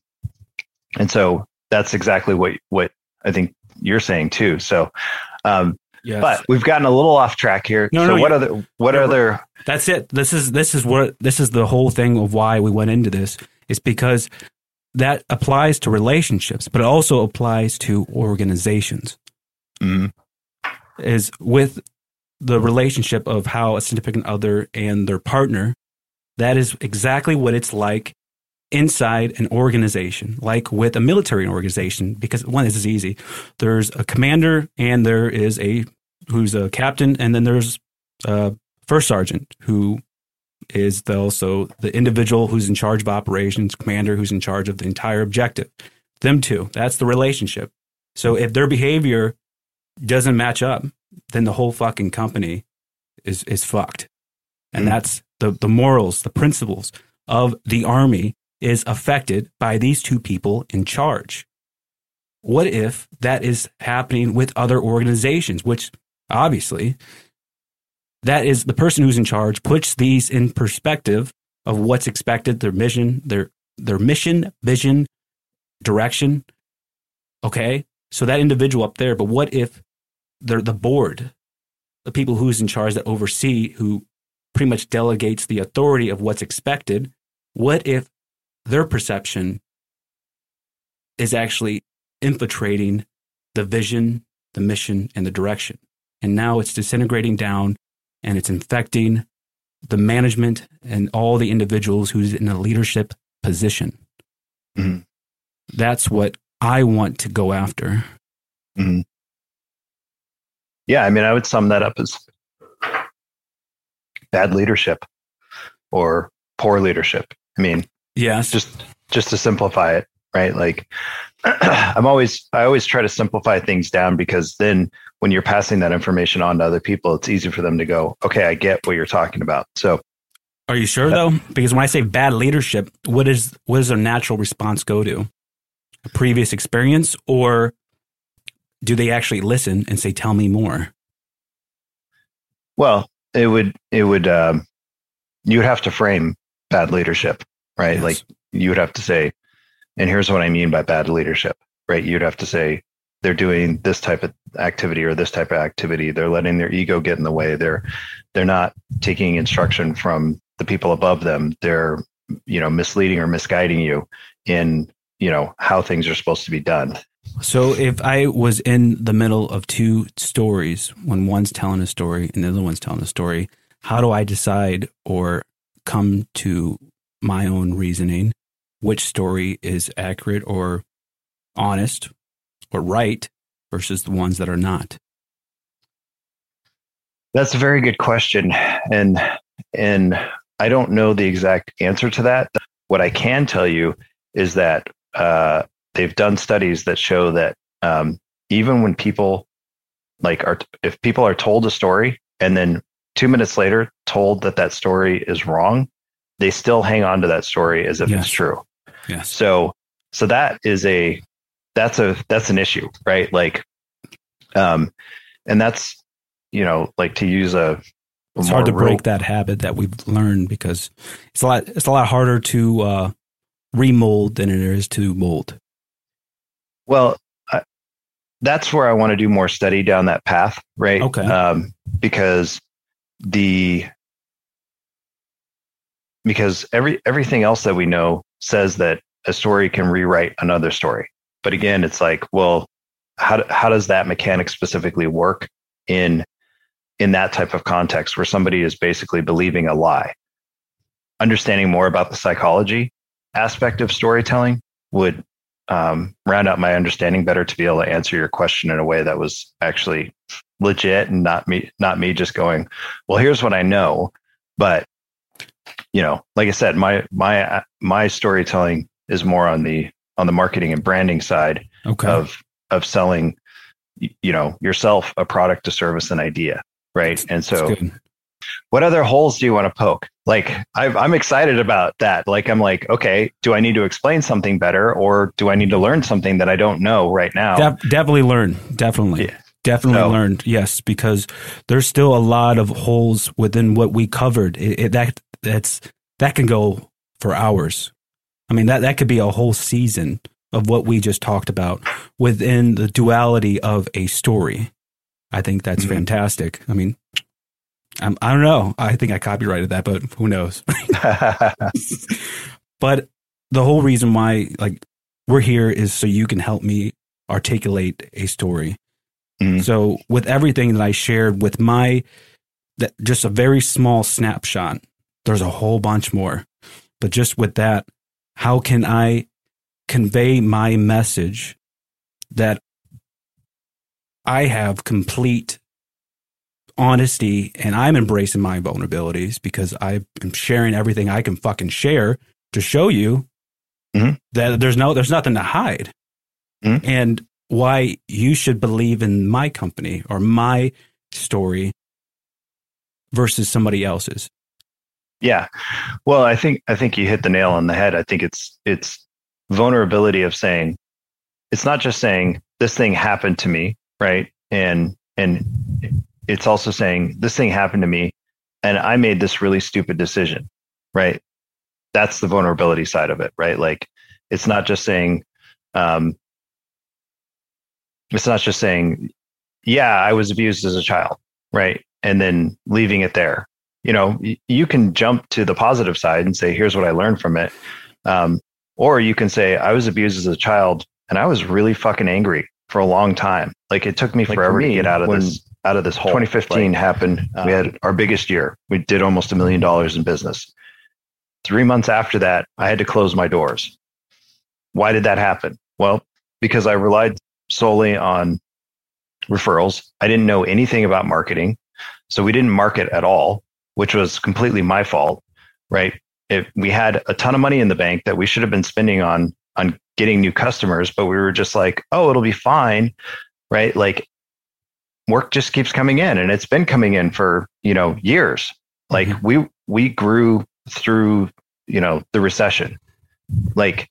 and so that's exactly what what I think you're saying too. So, um, yes. but we've gotten a little off track here. No, so no, what other what other? That's it. This is this is what this is the whole thing of why we went into this. Is because that applies to relationships, but it also applies to organizations. Mm-hmm. Is with the relationship of how a significant other and their partner, that is exactly what it's like inside an organization, like with a military organization, because one, this is easy. There's a commander and there is a who's a captain, and then there's a first sergeant who is the, also the individual who's in charge of operations, commander who's in charge of the entire objective. Them two, that's the relationship. So if their behavior doesn't match up, then the whole fucking company is is fucked. And mm. that's the the morals, the principles of the army is affected by these two people in charge. What if that is happening with other organizations, which obviously that is the person who's in charge puts these in perspective of what's expected, their mission, their their mission, vision, direction. Okay? So that individual up there, but what if they're the board, the people who's in charge that oversee, who pretty much delegates the authority of what's expected, what if their perception is actually infiltrating the vision, the mission, and the direction? And now it's disintegrating down and it's infecting the management and all the individuals who's in a leadership position. Mm-hmm. That's what I want to go after. Mm-hmm. Yeah, I mean, I would sum that up as bad leadership or poor leadership. I mean, yes, just just to simplify it, right? Like, I'm always I always try to simplify things down because then when you're passing that information on to other people, it's easy for them to go, okay, I get what you're talking about. So, are you sure though? Because when I say bad leadership, what is what does their natural response go to? A previous experience, or do they actually listen and say, "Tell me more"? Well, it would it would um, you would have to frame bad leadership, right? Yes. Like you would have to say, and here's what I mean by bad leadership, right? You'd have to say, they're doing this type of activity or this type of activity they're letting their ego get in the way they're they're not taking instruction from the people above them they're you know misleading or misguiding you in you know how things are supposed to be done so if i was in the middle of two stories when one's telling a story and the other one's telling a story how do i decide or come to my own reasoning which story is accurate or honest or right versus the ones that are not? That's a very good question. And and I don't know the exact answer to that. What I can tell you is that uh, they've done studies that show that um, even when people like are if people are told a story and then two minutes later told that that story is wrong, they still hang on to that story as if yes. it's true. Yes. So so that is a that's a that's an issue, right? Like, um, and that's you know like to use a. it's hard to real, break that habit that we've learned because it's a lot it's a lot harder to uh, remold than it is to mold. Well, I, that's where I want to do more study down that path, right? Okay. Um, because the because every everything else that we know says that a story can rewrite another story but again, it's like, well, how how does that mechanic specifically work in in that type of context where somebody is basically believing a lie? Understanding more about the psychology aspect of storytelling would um, round out my understanding better to be able to answer your question in a way that was actually legit and not me not me just going well here's what i know but you know like i said my my my storytelling is more on the on the marketing and branding side Okay. of of selling you know yourself a product a service an idea right and so what other holes do you want to poke like I've, i'm excited about that like i'm like okay do i need to explain something better or do i need to learn something that i don't know right now Def- definitely learn. Definitely. Yeah. Definitely No. learned. Yes, because there's still a lot of holes within what we covered. It, it, that that's that can go for hours. I mean that that could be a whole season of what we just talked about within the duality of a story. I think that's Mhm. fantastic. I mean, I'm, I don't know. I think I copyrighted that, but who knows? but the whole reason why like we're here is so you can help me articulate a story. Mhm. So with everything that I shared with my that just a very small snapshot, there's a whole bunch more. But just with that, how can I convey my message that I have complete honesty and I'm embracing my vulnerabilities because I am sharing everything I can fucking share to show you Mhm. that there's no there's nothing to hide. Mhm. And why you should believe in my company or my story versus somebody else's. Yeah. Well, I think I think you hit the nail on the head. I think it's it's vulnerability of saying it's not just saying this thing happened to me, right? And and it's also saying this thing happened to me and I made this really stupid decision, right? That's the vulnerability side of it, right? Like it's not just saying um it's not just saying yeah, I was abused as a child, right? And then leaving it there you know you can jump to the positive side and say here's what i learned from it. Um, or you can say i was abused as a child and i was really fucking angry for a long time. Like it took me Like for forever to get out of this out of this hole. 2015 Like, happened. we Um, had our biggest year. We did almost a million dollars in business. Three months after that i had to close my doors. Why did that happen? Well because i relied solely on referrals. I didn't know anything about marketing so we didn't market at all which was completely my fault, right? If we had a ton of money in the bank that we should have been spending on on getting new customers, but we were just like, oh, it'll be fine, right? Like work just keeps coming in and it's been coming in for, you know, years. Like Mhm. we we grew through, you know, the recession. Like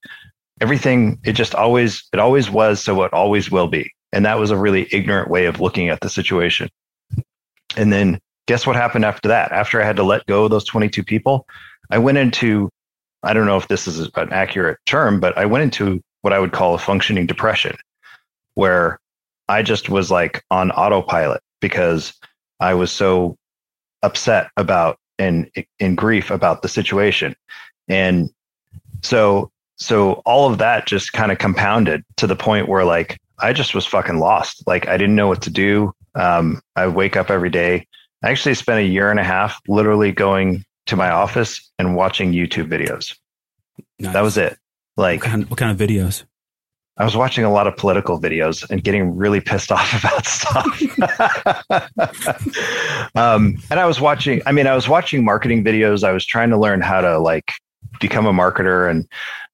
everything it just always it always was so it always will be. And that was a really ignorant way of looking at the situation. And then guess what happened after that? After I had to let go of those 22 people, I went into, I don't know if this is an accurate term, but I went into what I would call a functioning depression, where I just was like on autopilot because I was so upset about and in grief about the situation. And so, so all of that just kind of compounded to the point where like I just was fucking lost. Like I didn't know what to do. Um, I wake up every day. I actually spent a year and a half literally going to my office and watching YouTube videos. That was it. Like What kind, what kind of videos? I was watching a lot of political videos and getting really pissed off about stuff. um, and I was watching, I mean, I was watching marketing videos. I was trying to learn how to like become a marketer and,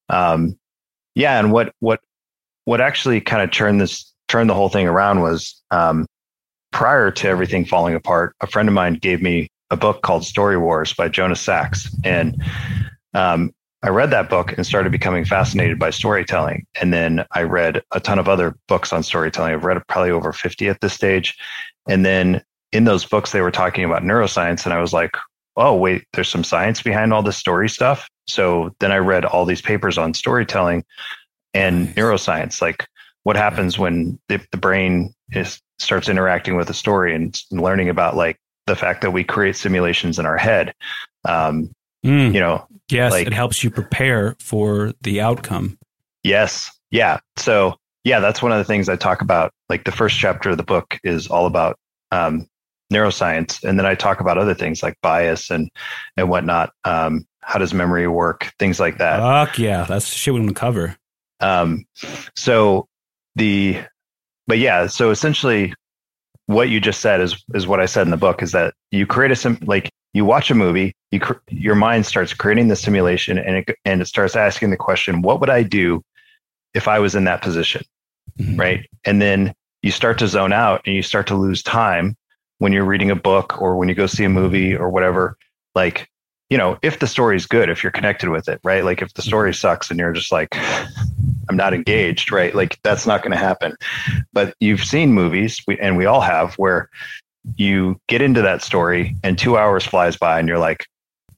um, yeah. And what, what, what actually kind of turned this, turned the whole thing around was, um, prior to everything falling apart, a friend of mine gave me a book called Story Wars by Jonas Sachs. And, um, I read that book and started becoming fascinated by storytelling. And then I read a ton of other books on storytelling. I've read probably over 50 at this stage. And then in those books, they were talking about neuroscience. And I was like, oh, wait, there's some science behind all this story stuff. So then I read all these papers on storytelling and neuroscience, like what happens when the, the brain is starts interacting with the story and learning about like the fact that we create simulations in our head. Um, Mm, you know, yes, like- it helps you prepare for the outcome. Yes. Yeah. So yeah, that's one of the things I talk about. Like the first chapter of the book is all about um, neuroscience, and then I talk about other things like bias and and whatnot. Um, how does memory work? Things like that. Fuck yeah, that's shit we want to cover. Um, so the, but yeah, so essentially, what you just said is is what I said in the book is that you create a sim like you watch a movie, you cr- your mind starts creating the simulation, and it and it starts asking the question, what would I do if I was in that position, mm-hmm. right? And then you start to zone out and you start to lose time when you're reading a book or when you go see a movie or whatever. Like, you know, if the story is good, if you're connected with it, right? Like if the story mm-hmm. sucks and you're just like, I'm not engaged, right? Like that's not going to happen. But you've seen movies, and we all have, where you get into that story and two hours flies by and you're like,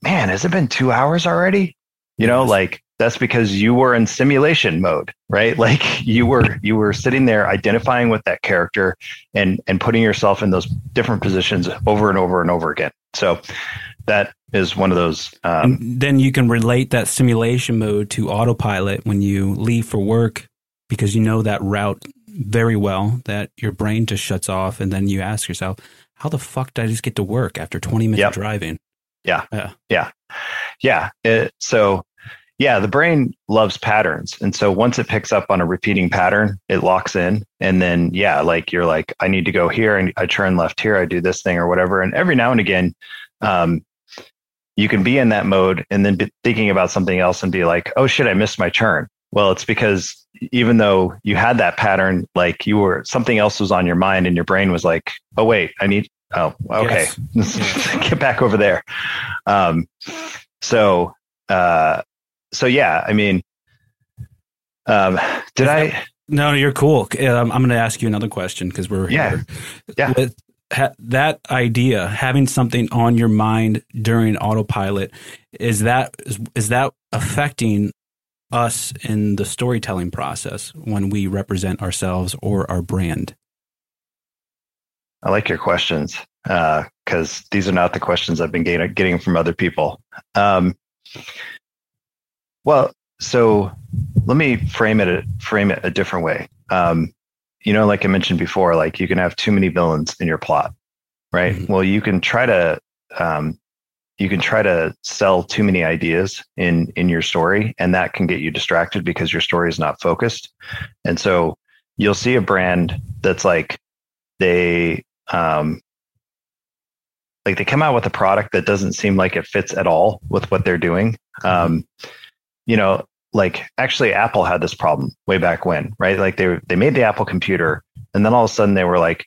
man, has it been two hours already? You know, like that's because you were in simulation mode, right? Like you were you were sitting there identifying with that character and and putting yourself in those different positions over and over and over again. So that is one of those. Um, then you can relate that simulation mode to autopilot when you leave for work because you know that route very well that your brain just shuts off and then you ask yourself, how the fuck did I just get to work after 20 minutes yep. of driving? Yeah. Yeah. Yeah. Yeah. It, so yeah, the brain loves patterns. And so once it picks up on a repeating pattern, it locks in. And then, yeah, like you're like, I need to go here and I turn left here, I do this thing or whatever. And every now and again, um, you can be in that mode and then be thinking about something else and be like, oh shit, I missed my turn. Well, it's because even though you had that pattern, like you were something else was on your mind and your brain was like, oh wait, I need oh okay, yes. get back over there. Um, so uh, so yeah, I mean, um, did I? No, you're cool. Um, I'm going to ask you another question because we're yeah, here. yeah. With ha- that idea, having something on your mind during autopilot, is that is, is that affecting us in the storytelling process when we represent ourselves or our brand? I like your questions because uh, these are not the questions I've been getting, getting from other people. Um, well, so let me frame it frame it a different way. Um, you know, like I mentioned before, like you can have too many villains in your plot, right? Mm-hmm. Well, you can try to um, you can try to sell too many ideas in in your story, and that can get you distracted because your story is not focused. And so you'll see a brand that's like they um, like they come out with a product that doesn't seem like it fits at all with what they're doing. Mm-hmm. Um, you know, like actually Apple had this problem way back when, right? Like they they made the Apple computer and then all of a sudden they were like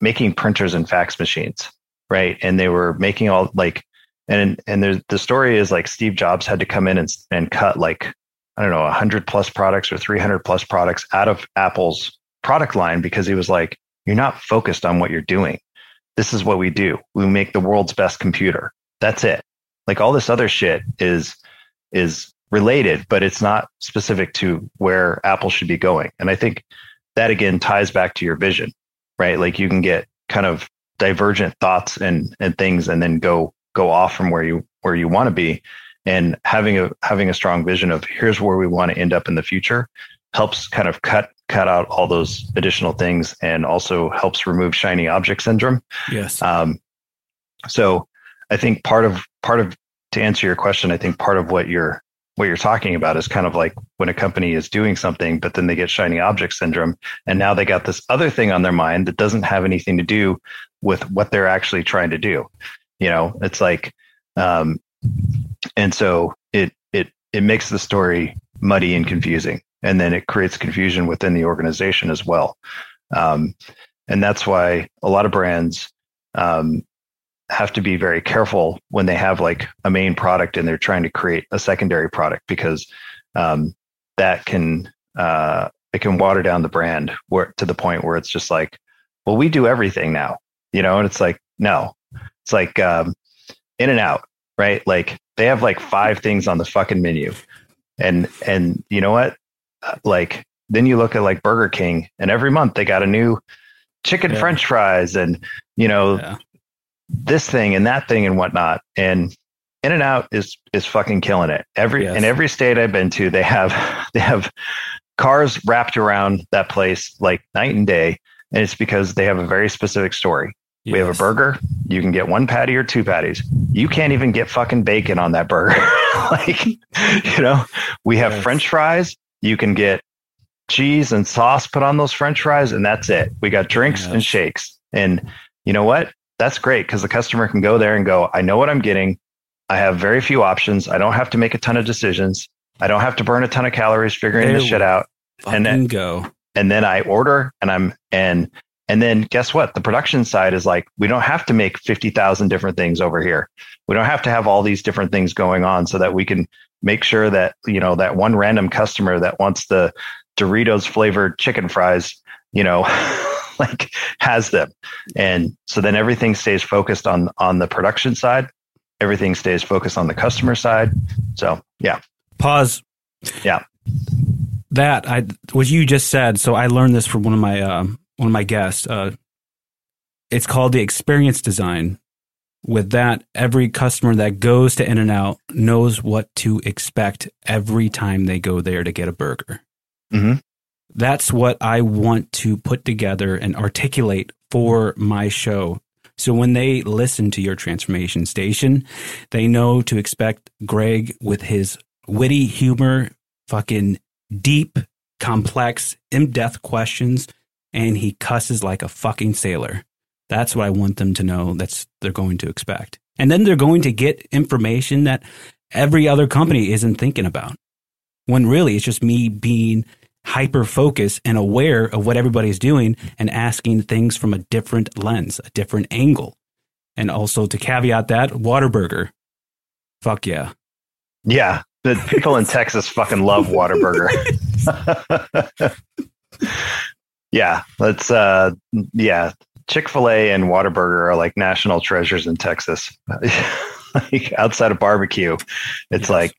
making printers and fax machines, right? And they were making all like and and the story is like Steve Jobs had to come in and and cut like I don't know 100 plus products or 300 plus products out of Apple's product line because he was like you're not focused on what you're doing. This is what we do. We make the world's best computer. That's it. Like all this other shit is is related, but it's not specific to where Apple should be going. And I think that again ties back to your vision, right? Like you can get kind of divergent thoughts and and things and then go go off from where you where you want to be and having a having a strong vision of here's where we want to end up in the future helps kind of cut cut out all those additional things and also helps remove shiny object syndrome yes um, so i think part of part of to answer your question i think part of what you're what you're talking about is kind of like when a company is doing something, but then they get shiny object syndrome. And now they got this other thing on their mind that doesn't have anything to do with what they're actually trying to do. You know, it's like, um, and so it, it, it makes the story muddy and confusing. And then it creates confusion within the organization as well. Um, and that's why a lot of brands um, have to be very careful when they have like a main product and they're trying to create a secondary product because um, that can uh, it can water down the brand where to the point where it's just like, well, we do everything now, you know, and it's like no, it's like um, in and out, right? Like they have like five things on the fucking menu, and and you know what, uh, like then you look at like Burger King, and every month they got a new chicken yeah. French fries and you know yeah this thing and that thing and whatnot. And In and Out is is fucking killing it. Every yes. in every state I've been to, they have they have cars wrapped around that place like night and day. And it's because they have a very specific story. Yes. We have a burger. You can get one patty or two patties. You can't even get fucking bacon on that burger. like, you know, we have yes. French fries. You can get cheese and sauce put on those French fries, and that's it. We got drinks and shakes. And you know what? That's great because the customer can go there and go, I know what I'm getting. I have very few options. I don't have to make a ton of decisions. I don't have to burn a ton of calories figuring There this shit out. And then- go. and then I order and I'm and and then guess what? The production side is like we don't have to make 50,000 different things over here. We don't have to have all these different things going on so that we can make sure that, you know, that one random customer that wants the Doritos flavored chicken fries, you know, like has them. And so then everything stays focused on on the production side. Everything stays focused on the customer side. So, yeah. Pause. Yeah. That I what you just said. So I learned this from one of my um, one of my guests. Uh, it's called the experience design. With that, every customer that goes to In and Out knows what to expect every time they go there to get a burger. Mhm. That's what I want to put together and articulate for my show. So when they listen to your transformation station, they know to expect Greg with his witty humor, fucking deep, complex, in depth questions, and he cusses like a fucking sailor. That's what I want them to know that's they're going to expect. And then they're going to get information that every other company isn't thinking about. When really it's just me being hyper focused and aware of what everybody's doing and asking things from a different lens, a different angle. And also to caveat that, Whataburger. Fuck yeah. Yeah, the people in Texas fucking love Whataburger. yeah, let's. uh Yeah, Chick Fil A and Whataburger are like national treasures in Texas. like outside of barbecue, it's Yes. like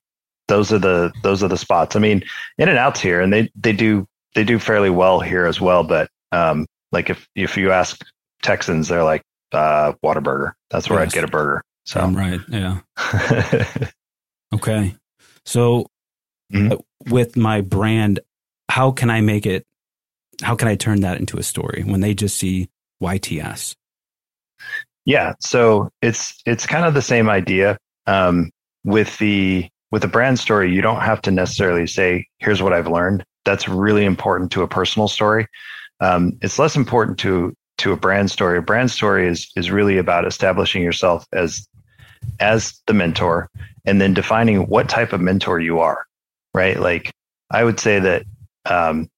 those are the those are the spots. I mean, In and Out's here, and they they do they do fairly well here as well. But um, like if if you ask Texans, they're like uh Whataburger. That's where Yes. I'd get a burger. So. I'm right. Yeah. Okay. So Mhm. uh, with my brand, how can I make it? How can I turn that into a story when they just see YTS? Yeah, so it's it's kind of the same idea. Um, with the with a brand story, you don't have to necessarily say, "Here's what I've learned." That's really important to a personal story. Um, it's less important to to a brand story. A brand story is is really about establishing yourself as as the mentor, and then defining what type of mentor you are. Right? Like I would say that um,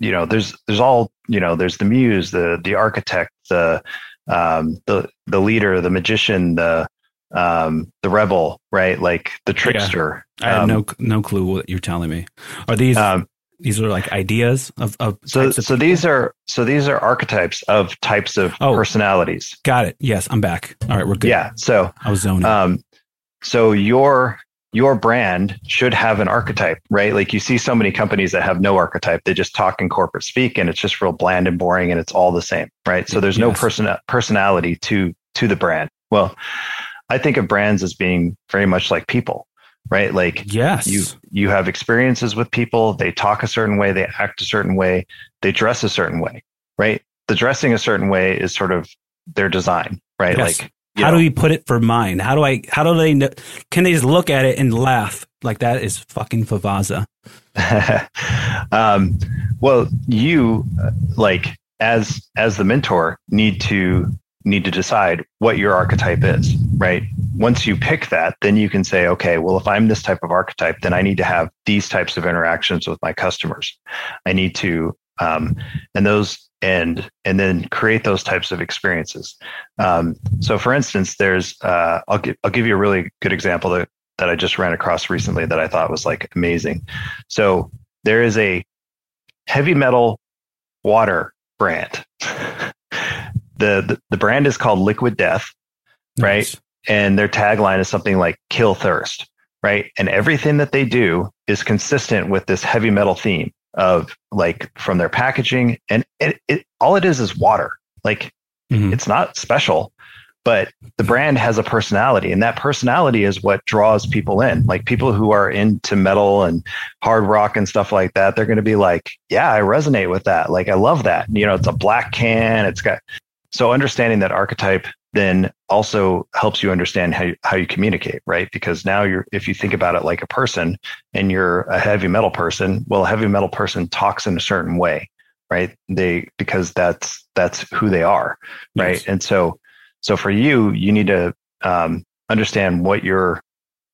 you know there's there's all you know there's the muse the the architect the um the the leader the magician the um the rebel right like the trickster I have Um, no no clue what you're telling me. Are these um these are like ideas of of so of so people? these are so these are archetypes of types of Oh. personalities got it. Yes, I'm back. All right, we're good. yeah so I was zoning. um so your your brand should have an archetype right like you see so many companies that have no archetype they just talk in corporate speak and it's just real bland and boring and it's all the same right so there's no Yes. person personality to to the brand well i think of brands as being very much like people right like yes. you you have experiences with people they talk a certain way they act a certain way they dress a certain way right the dressing a certain way is sort of their design right Yes. like how know, do we put it for mine? How do I? How do they? Know, can they just look at it and laugh like that is fucking Favazza? um, well, you uh, like as as the mentor need to need to decide what your archetype is, right? Once you pick that, then you can say, okay, well, if I'm this type of archetype, then I need to have these types of interactions with my customers. I need to, um, and those and and then create those types of experiences. Um, so, for instance, there's uh, I'll give I'll give you a really good example that that I just ran across recently that I thought was like amazing. So there is a heavy metal water brand. the, the brand is called Liquid Death, Right. Nice. And their tagline is something like "Kill Thirst." Right, and everything that they do is consistent with this heavy metal theme of like from their packaging, and it, it all it is is water. Like Mhm. it's not special but the brand has a personality and that personality is what draws people in like people who are into metal and hard rock and stuff like that they're going to be like yeah i resonate with that like i love that you know it's a black can it's got so understanding that archetype then also helps you understand how you, how you communicate right because now you're if you think about it like a person and you're a heavy metal person well a heavy metal person talks in a certain way right they because that's that's who they are right Yes. and so so for you you need to um, understand what your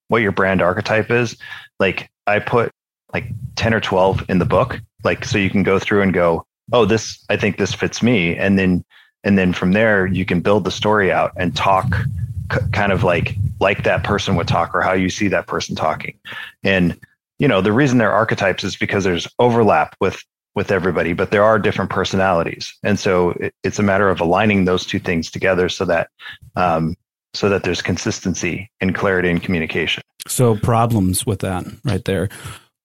what your brand archetype is, like I put like 10 or 12 in the book, like so you can go through and go, oh, this I think this fits me. And then and then from there you can build the story out and talk c- kind of like like that person would talk or how you see that person talking. And you know, the reason they're archetypes is because there's overlap with with everybody, but there are different personalities, and so it, it's a matter of aligning those two things together so that um, so that there's consistency and clarity in communication. So problems with that right there.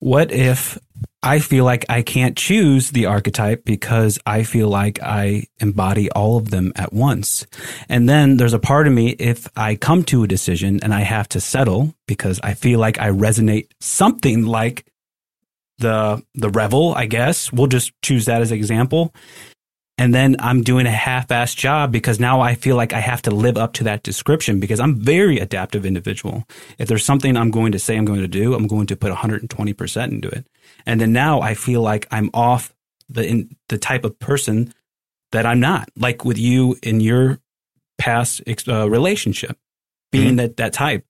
What if I feel like I can't choose the archetype because I feel like I embody all of them at once. And then there's a part of me, if I come to a decision and I have to settle because I feel like I resonate something like the, the rebel, I guess, we'll just choose that as an example. And then I'm doing a half-assed job because now I feel like I have to live up to that description because I'm very adaptive individual. If there's something I'm going to say I'm going to do, I'm going to put 120% into it. And then now I feel like I'm off the in, the type of person that I'm not. Like with you in your past uh, relationship, being mm-hmm. that that type.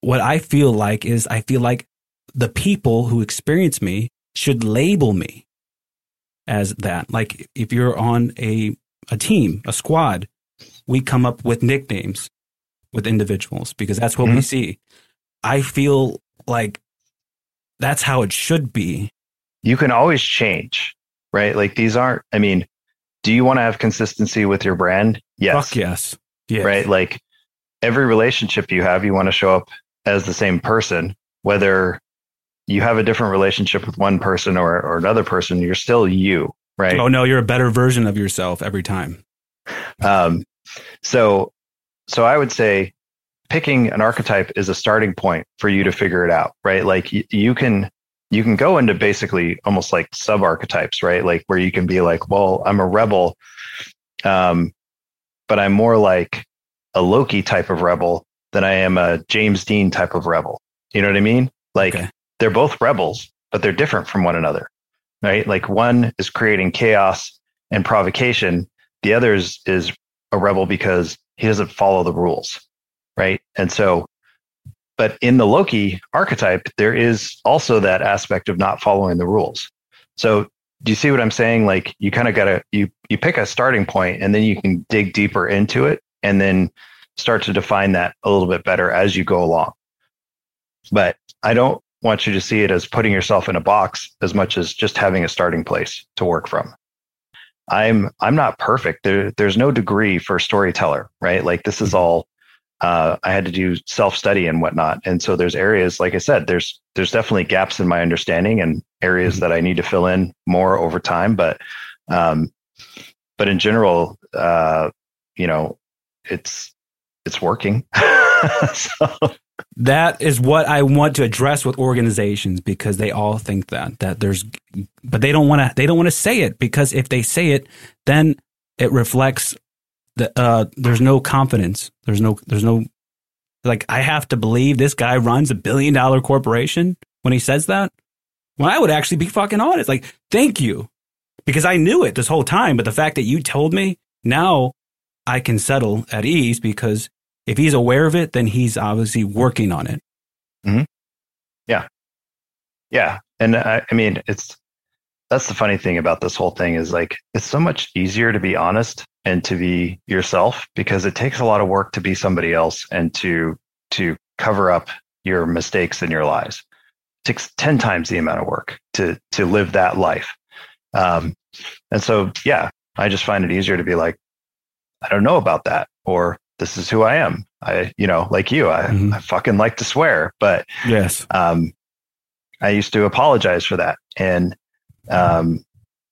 What I feel like is I feel like the people who experience me should label me as that. Like if you're on a a team, a squad, we come up with nicknames with individuals because that's what mm-hmm. we see. I feel like that's how it should be. You can always change, right? Like these aren't, I mean, do you want to have consistency with your brand? Yes. Fuck yes. yes. Right. Like every relationship you have, you want to show up as the same person, whether you have a different relationship with one person or, or another person, you're still you, right? Oh no, you're a better version of yourself every time. Um, so, so I would say picking an archetype is a starting point for you to figure it out, right? Like y- you can you can go into basically almost like sub archetypes, right? Like where you can be like, well, I'm a rebel, um, but I'm more like a Loki type of rebel than I am a James Dean type of rebel. You know what I mean? Like okay. They're both rebels, but they're different from one another, right? Like one is creating chaos and provocation. The other is, is a rebel because he doesn't follow the rules right? And so, but in the Loki archetype, there is also that aspect of not following the rules. So, do you see what I'm saying? Like, you kind of got to you you pick a starting point, and then you can dig deeper into it, and then start to define that a little bit better as you go along. But I don't want you to see it as putting yourself in a box as much as just having a starting place to work from. I'm I'm not perfect. There, there's no degree for storyteller, right? Like this is mm-hmm. all uh, I had to do self study and whatnot. And so there's areas, like I said, there's there's definitely gaps in my understanding and areas mm-hmm. that I need to fill in more over time. But um, but in general, uh, you know, it's it's working. so. That is what I want to address with organizations because they all think that that there's, but they don't want to. They don't want to say it because if they say it, then it reflects that uh, there's no confidence. There's no there's no like I have to believe this guy runs a billion dollar corporation when he says that. Well, I would actually be fucking honest. Like, thank you. Because I knew it this whole time, but the fact that you told me, now I can settle at ease because if he's aware of it, then he's obviously working on it. Mm-hmm. Yeah. Yeah. And I, I mean, it's that's the funny thing about this whole thing is like it's so much easier to be honest and to be yourself because it takes a lot of work to be somebody else and to to cover up your mistakes and your lies. It takes 10 times the amount of work to to live that life. Um, and so yeah, I just find it easier to be like, I don't know about that, or this is who I am. I, you know, like you, I, mm-hmm. I fucking like to swear, but yes, um, I used to apologize for that. And um,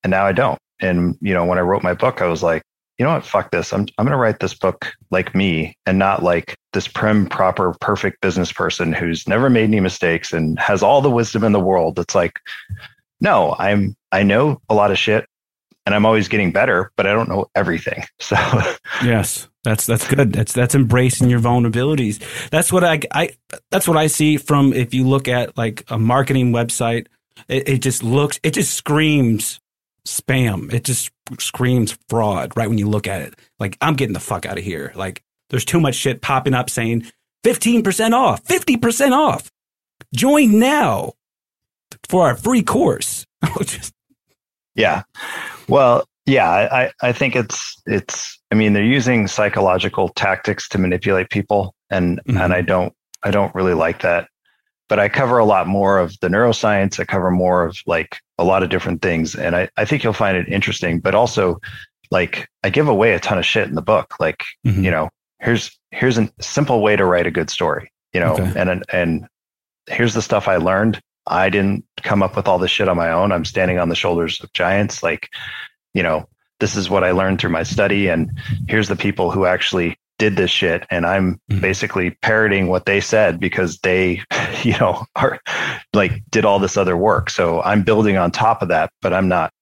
and now I don't. And, you know, when I wrote my book, I was like, you know what? Fuck this. I'm, I'm going to write this book like me and not like this prim, proper, perfect business person who's never made any mistakes and has all the wisdom in the world. It's like, no, I'm, I know a lot of shit and I'm always getting better, but I don't know everything. So yes, that's that's good. That's that's embracing your vulnerabilities. That's what I I that's what I see from if you look at like a marketing website it, it just looks, it just screams spam. It just screams fraud right when you look at it. Like, I'm getting the fuck out of here. Like, there's too much shit popping up saying 15% off, 50% off. Join now for our free course. Just, Yeah. Well, yeah, I, I think it's it's I mean they're using psychological tactics to manipulate people and Mhm. and I don't I don't really like that. But I cover a lot more of the neuroscience. I cover more of like a lot of different things. And I, I think you'll find it interesting, but also like I give away a ton of shit in the book. Like, Mhm. you know, here's here's a simple way to write a good story, you know, Okay. and and here's the stuff I learned. I didn't come up with all this shit on my own. I'm standing on the shoulders of giants. Like, you know, this is what I learned through my study, and here's the people who actually did this shit, and I'm Mhm. basically parroting what they said because they, you know, are like did all this other work. So I'm building on top of that, but I'm not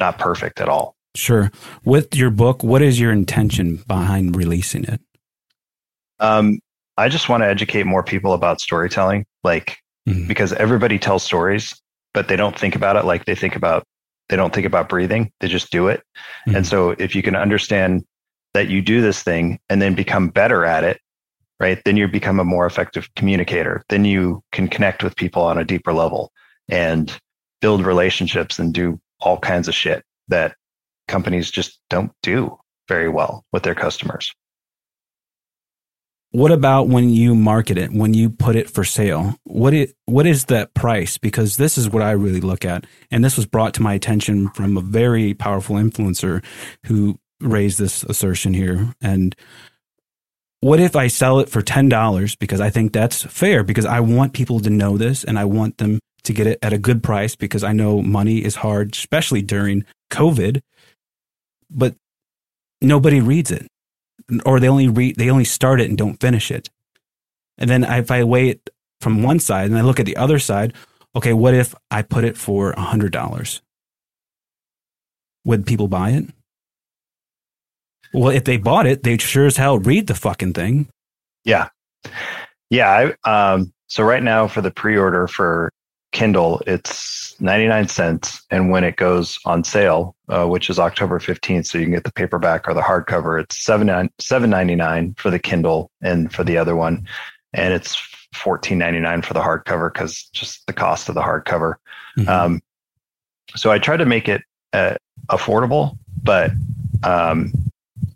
not perfect at all. Sure. With your book, what is your intention behind releasing it? Um, I just want to educate more people about storytelling, like Mhm. because everybody tells stories, but they don't think about it like they think about they don't think about breathing. They just do it. Mhm. And so if you can understand that you do this thing and then become better at it, right? Then you become a more effective communicator. Then you can connect with people on a deeper level and build relationships and do all kinds of shit that companies just don't do very well with their customers. What about when you market it, when you put it for sale? What it what is that price? Because this is what I really look at, and this was brought to my attention from a very powerful influencer who raised this assertion here. And what if I sell it for ten dollars because I think that's fair because I want people to know this and I want them to get it at a good price because I know money is hard, especially during COVID. But nobody reads it or they only read they only start it and don't finish it. And then if I weigh it from one side and I look at the other side, okay, what if I put it for a hundred dollars? Would people buy it? Well, if they bought it, they'd sure as hell read the fucking thing. Yeah. Yeah. I, um, so right now for the pre-order for Kindle, it's 99 cents. And when it goes on sale, uh, which is October 15th, so you can get the paperback or the hardcover, it's seven seven ninety nine for the Kindle and for the other one. And it's fourteen ninety nine for the hardcover because just the cost of the hardcover. Mhm. Um, so I try to make it uh, affordable, but um,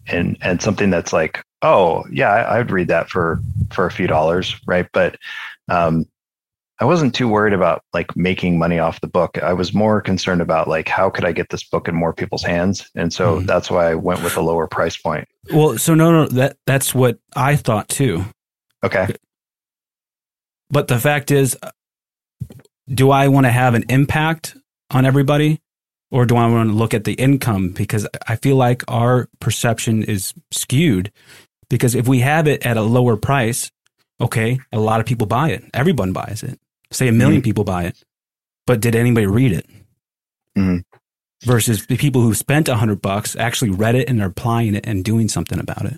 and and something that's like, oh yeah, I, I'd read that for for a few dollars, right? But um, I wasn't too worried about like making money off the book. I was more concerned about like how could I get this book in more people's hands, and so Mhm. that's why I went with a lower price point. well, so no, no, that that's what I thought too. Okay, But the fact is, do I want to have an impact on everybody or do I want to look at the income? Because I feel like our perception is skewed. Because if we have it at a lower price, okay, a lot of people buy it. Everyone buys it. Say a 1000000 people buy it. But did anybody read it? Mhm. Versus the people who spent a hundred bucks actually read it and are applying it and doing something about it.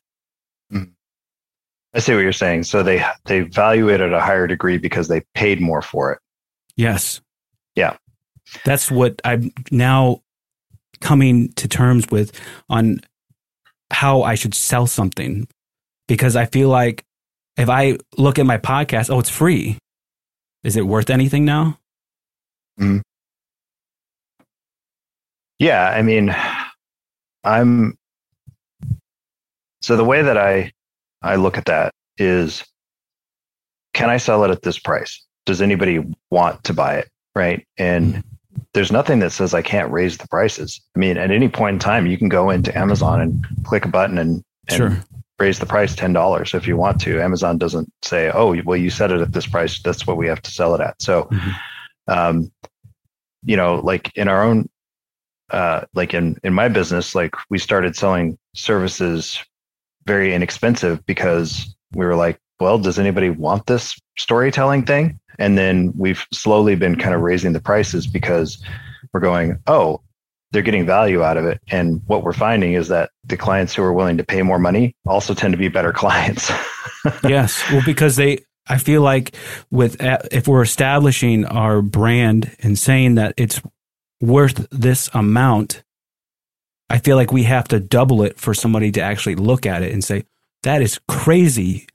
I see what you're saying. So they they value it at a higher degree because they paid more for it. Yes. Yeah. That's what I'm now coming to terms with on how I should sell something. Because I feel like if I look at my podcast, oh, it's free. Is it worth anything now? Hmm. Yeah, I mean, I'm so the way that I I look at that is can I sell it at this price? Does anybody want to buy it? Right. And there's nothing that says I can't raise the prices. I mean, at any point in time, you can go into Amazon and click a button and, and Sure. Raise the price $10 if you want to. Amazon doesn't say, oh, well, you set it at this price. That's what we have to sell it at. So, Mhm. um, you know, like in our own, uh, like in, in my business, like we started selling services very inexpensive because we were like, well, does anybody want this storytelling thing? And then we've slowly been kind of raising the prices because we're going, oh, they're getting value out of it. And what we're finding is that the clients who are willing to pay more money also tend to be better clients. yes. Well, because they, I feel like with uh, if we're establishing our brand and saying that it's worth this amount, I feel like we have to double it for somebody to actually look at it and say that is crazy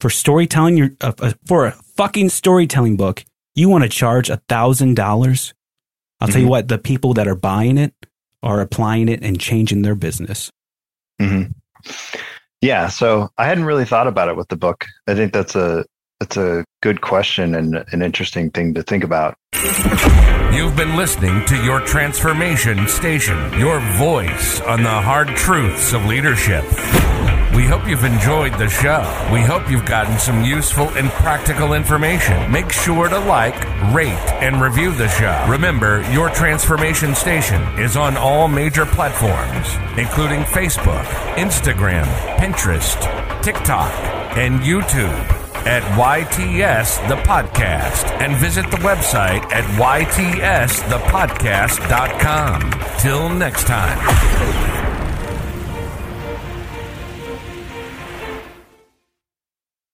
for storytelling your uh, uh, for a fucking storytelling book, you want to charge a thousand dollars. I'll tell you Mhm. what, the people that are buying it are applying it and changing their business. hmm Yeah, so I hadn't really thought about it with the book. I think that's a that's a good question and an interesting thing to think about. You've been listening to your transformation station, your voice on the hard truths of leadership. Hope you've enjoyed the show. We hope you've gotten some useful and practical information. Make sure to like, rate, and review the show. Remember, your transformation station is on all major platforms, including Facebook, Instagram, Pinterest, TikTok, and YouTube at YTS The Podcast and visit the website at YTS the YTSThePodcast.com. Till next time.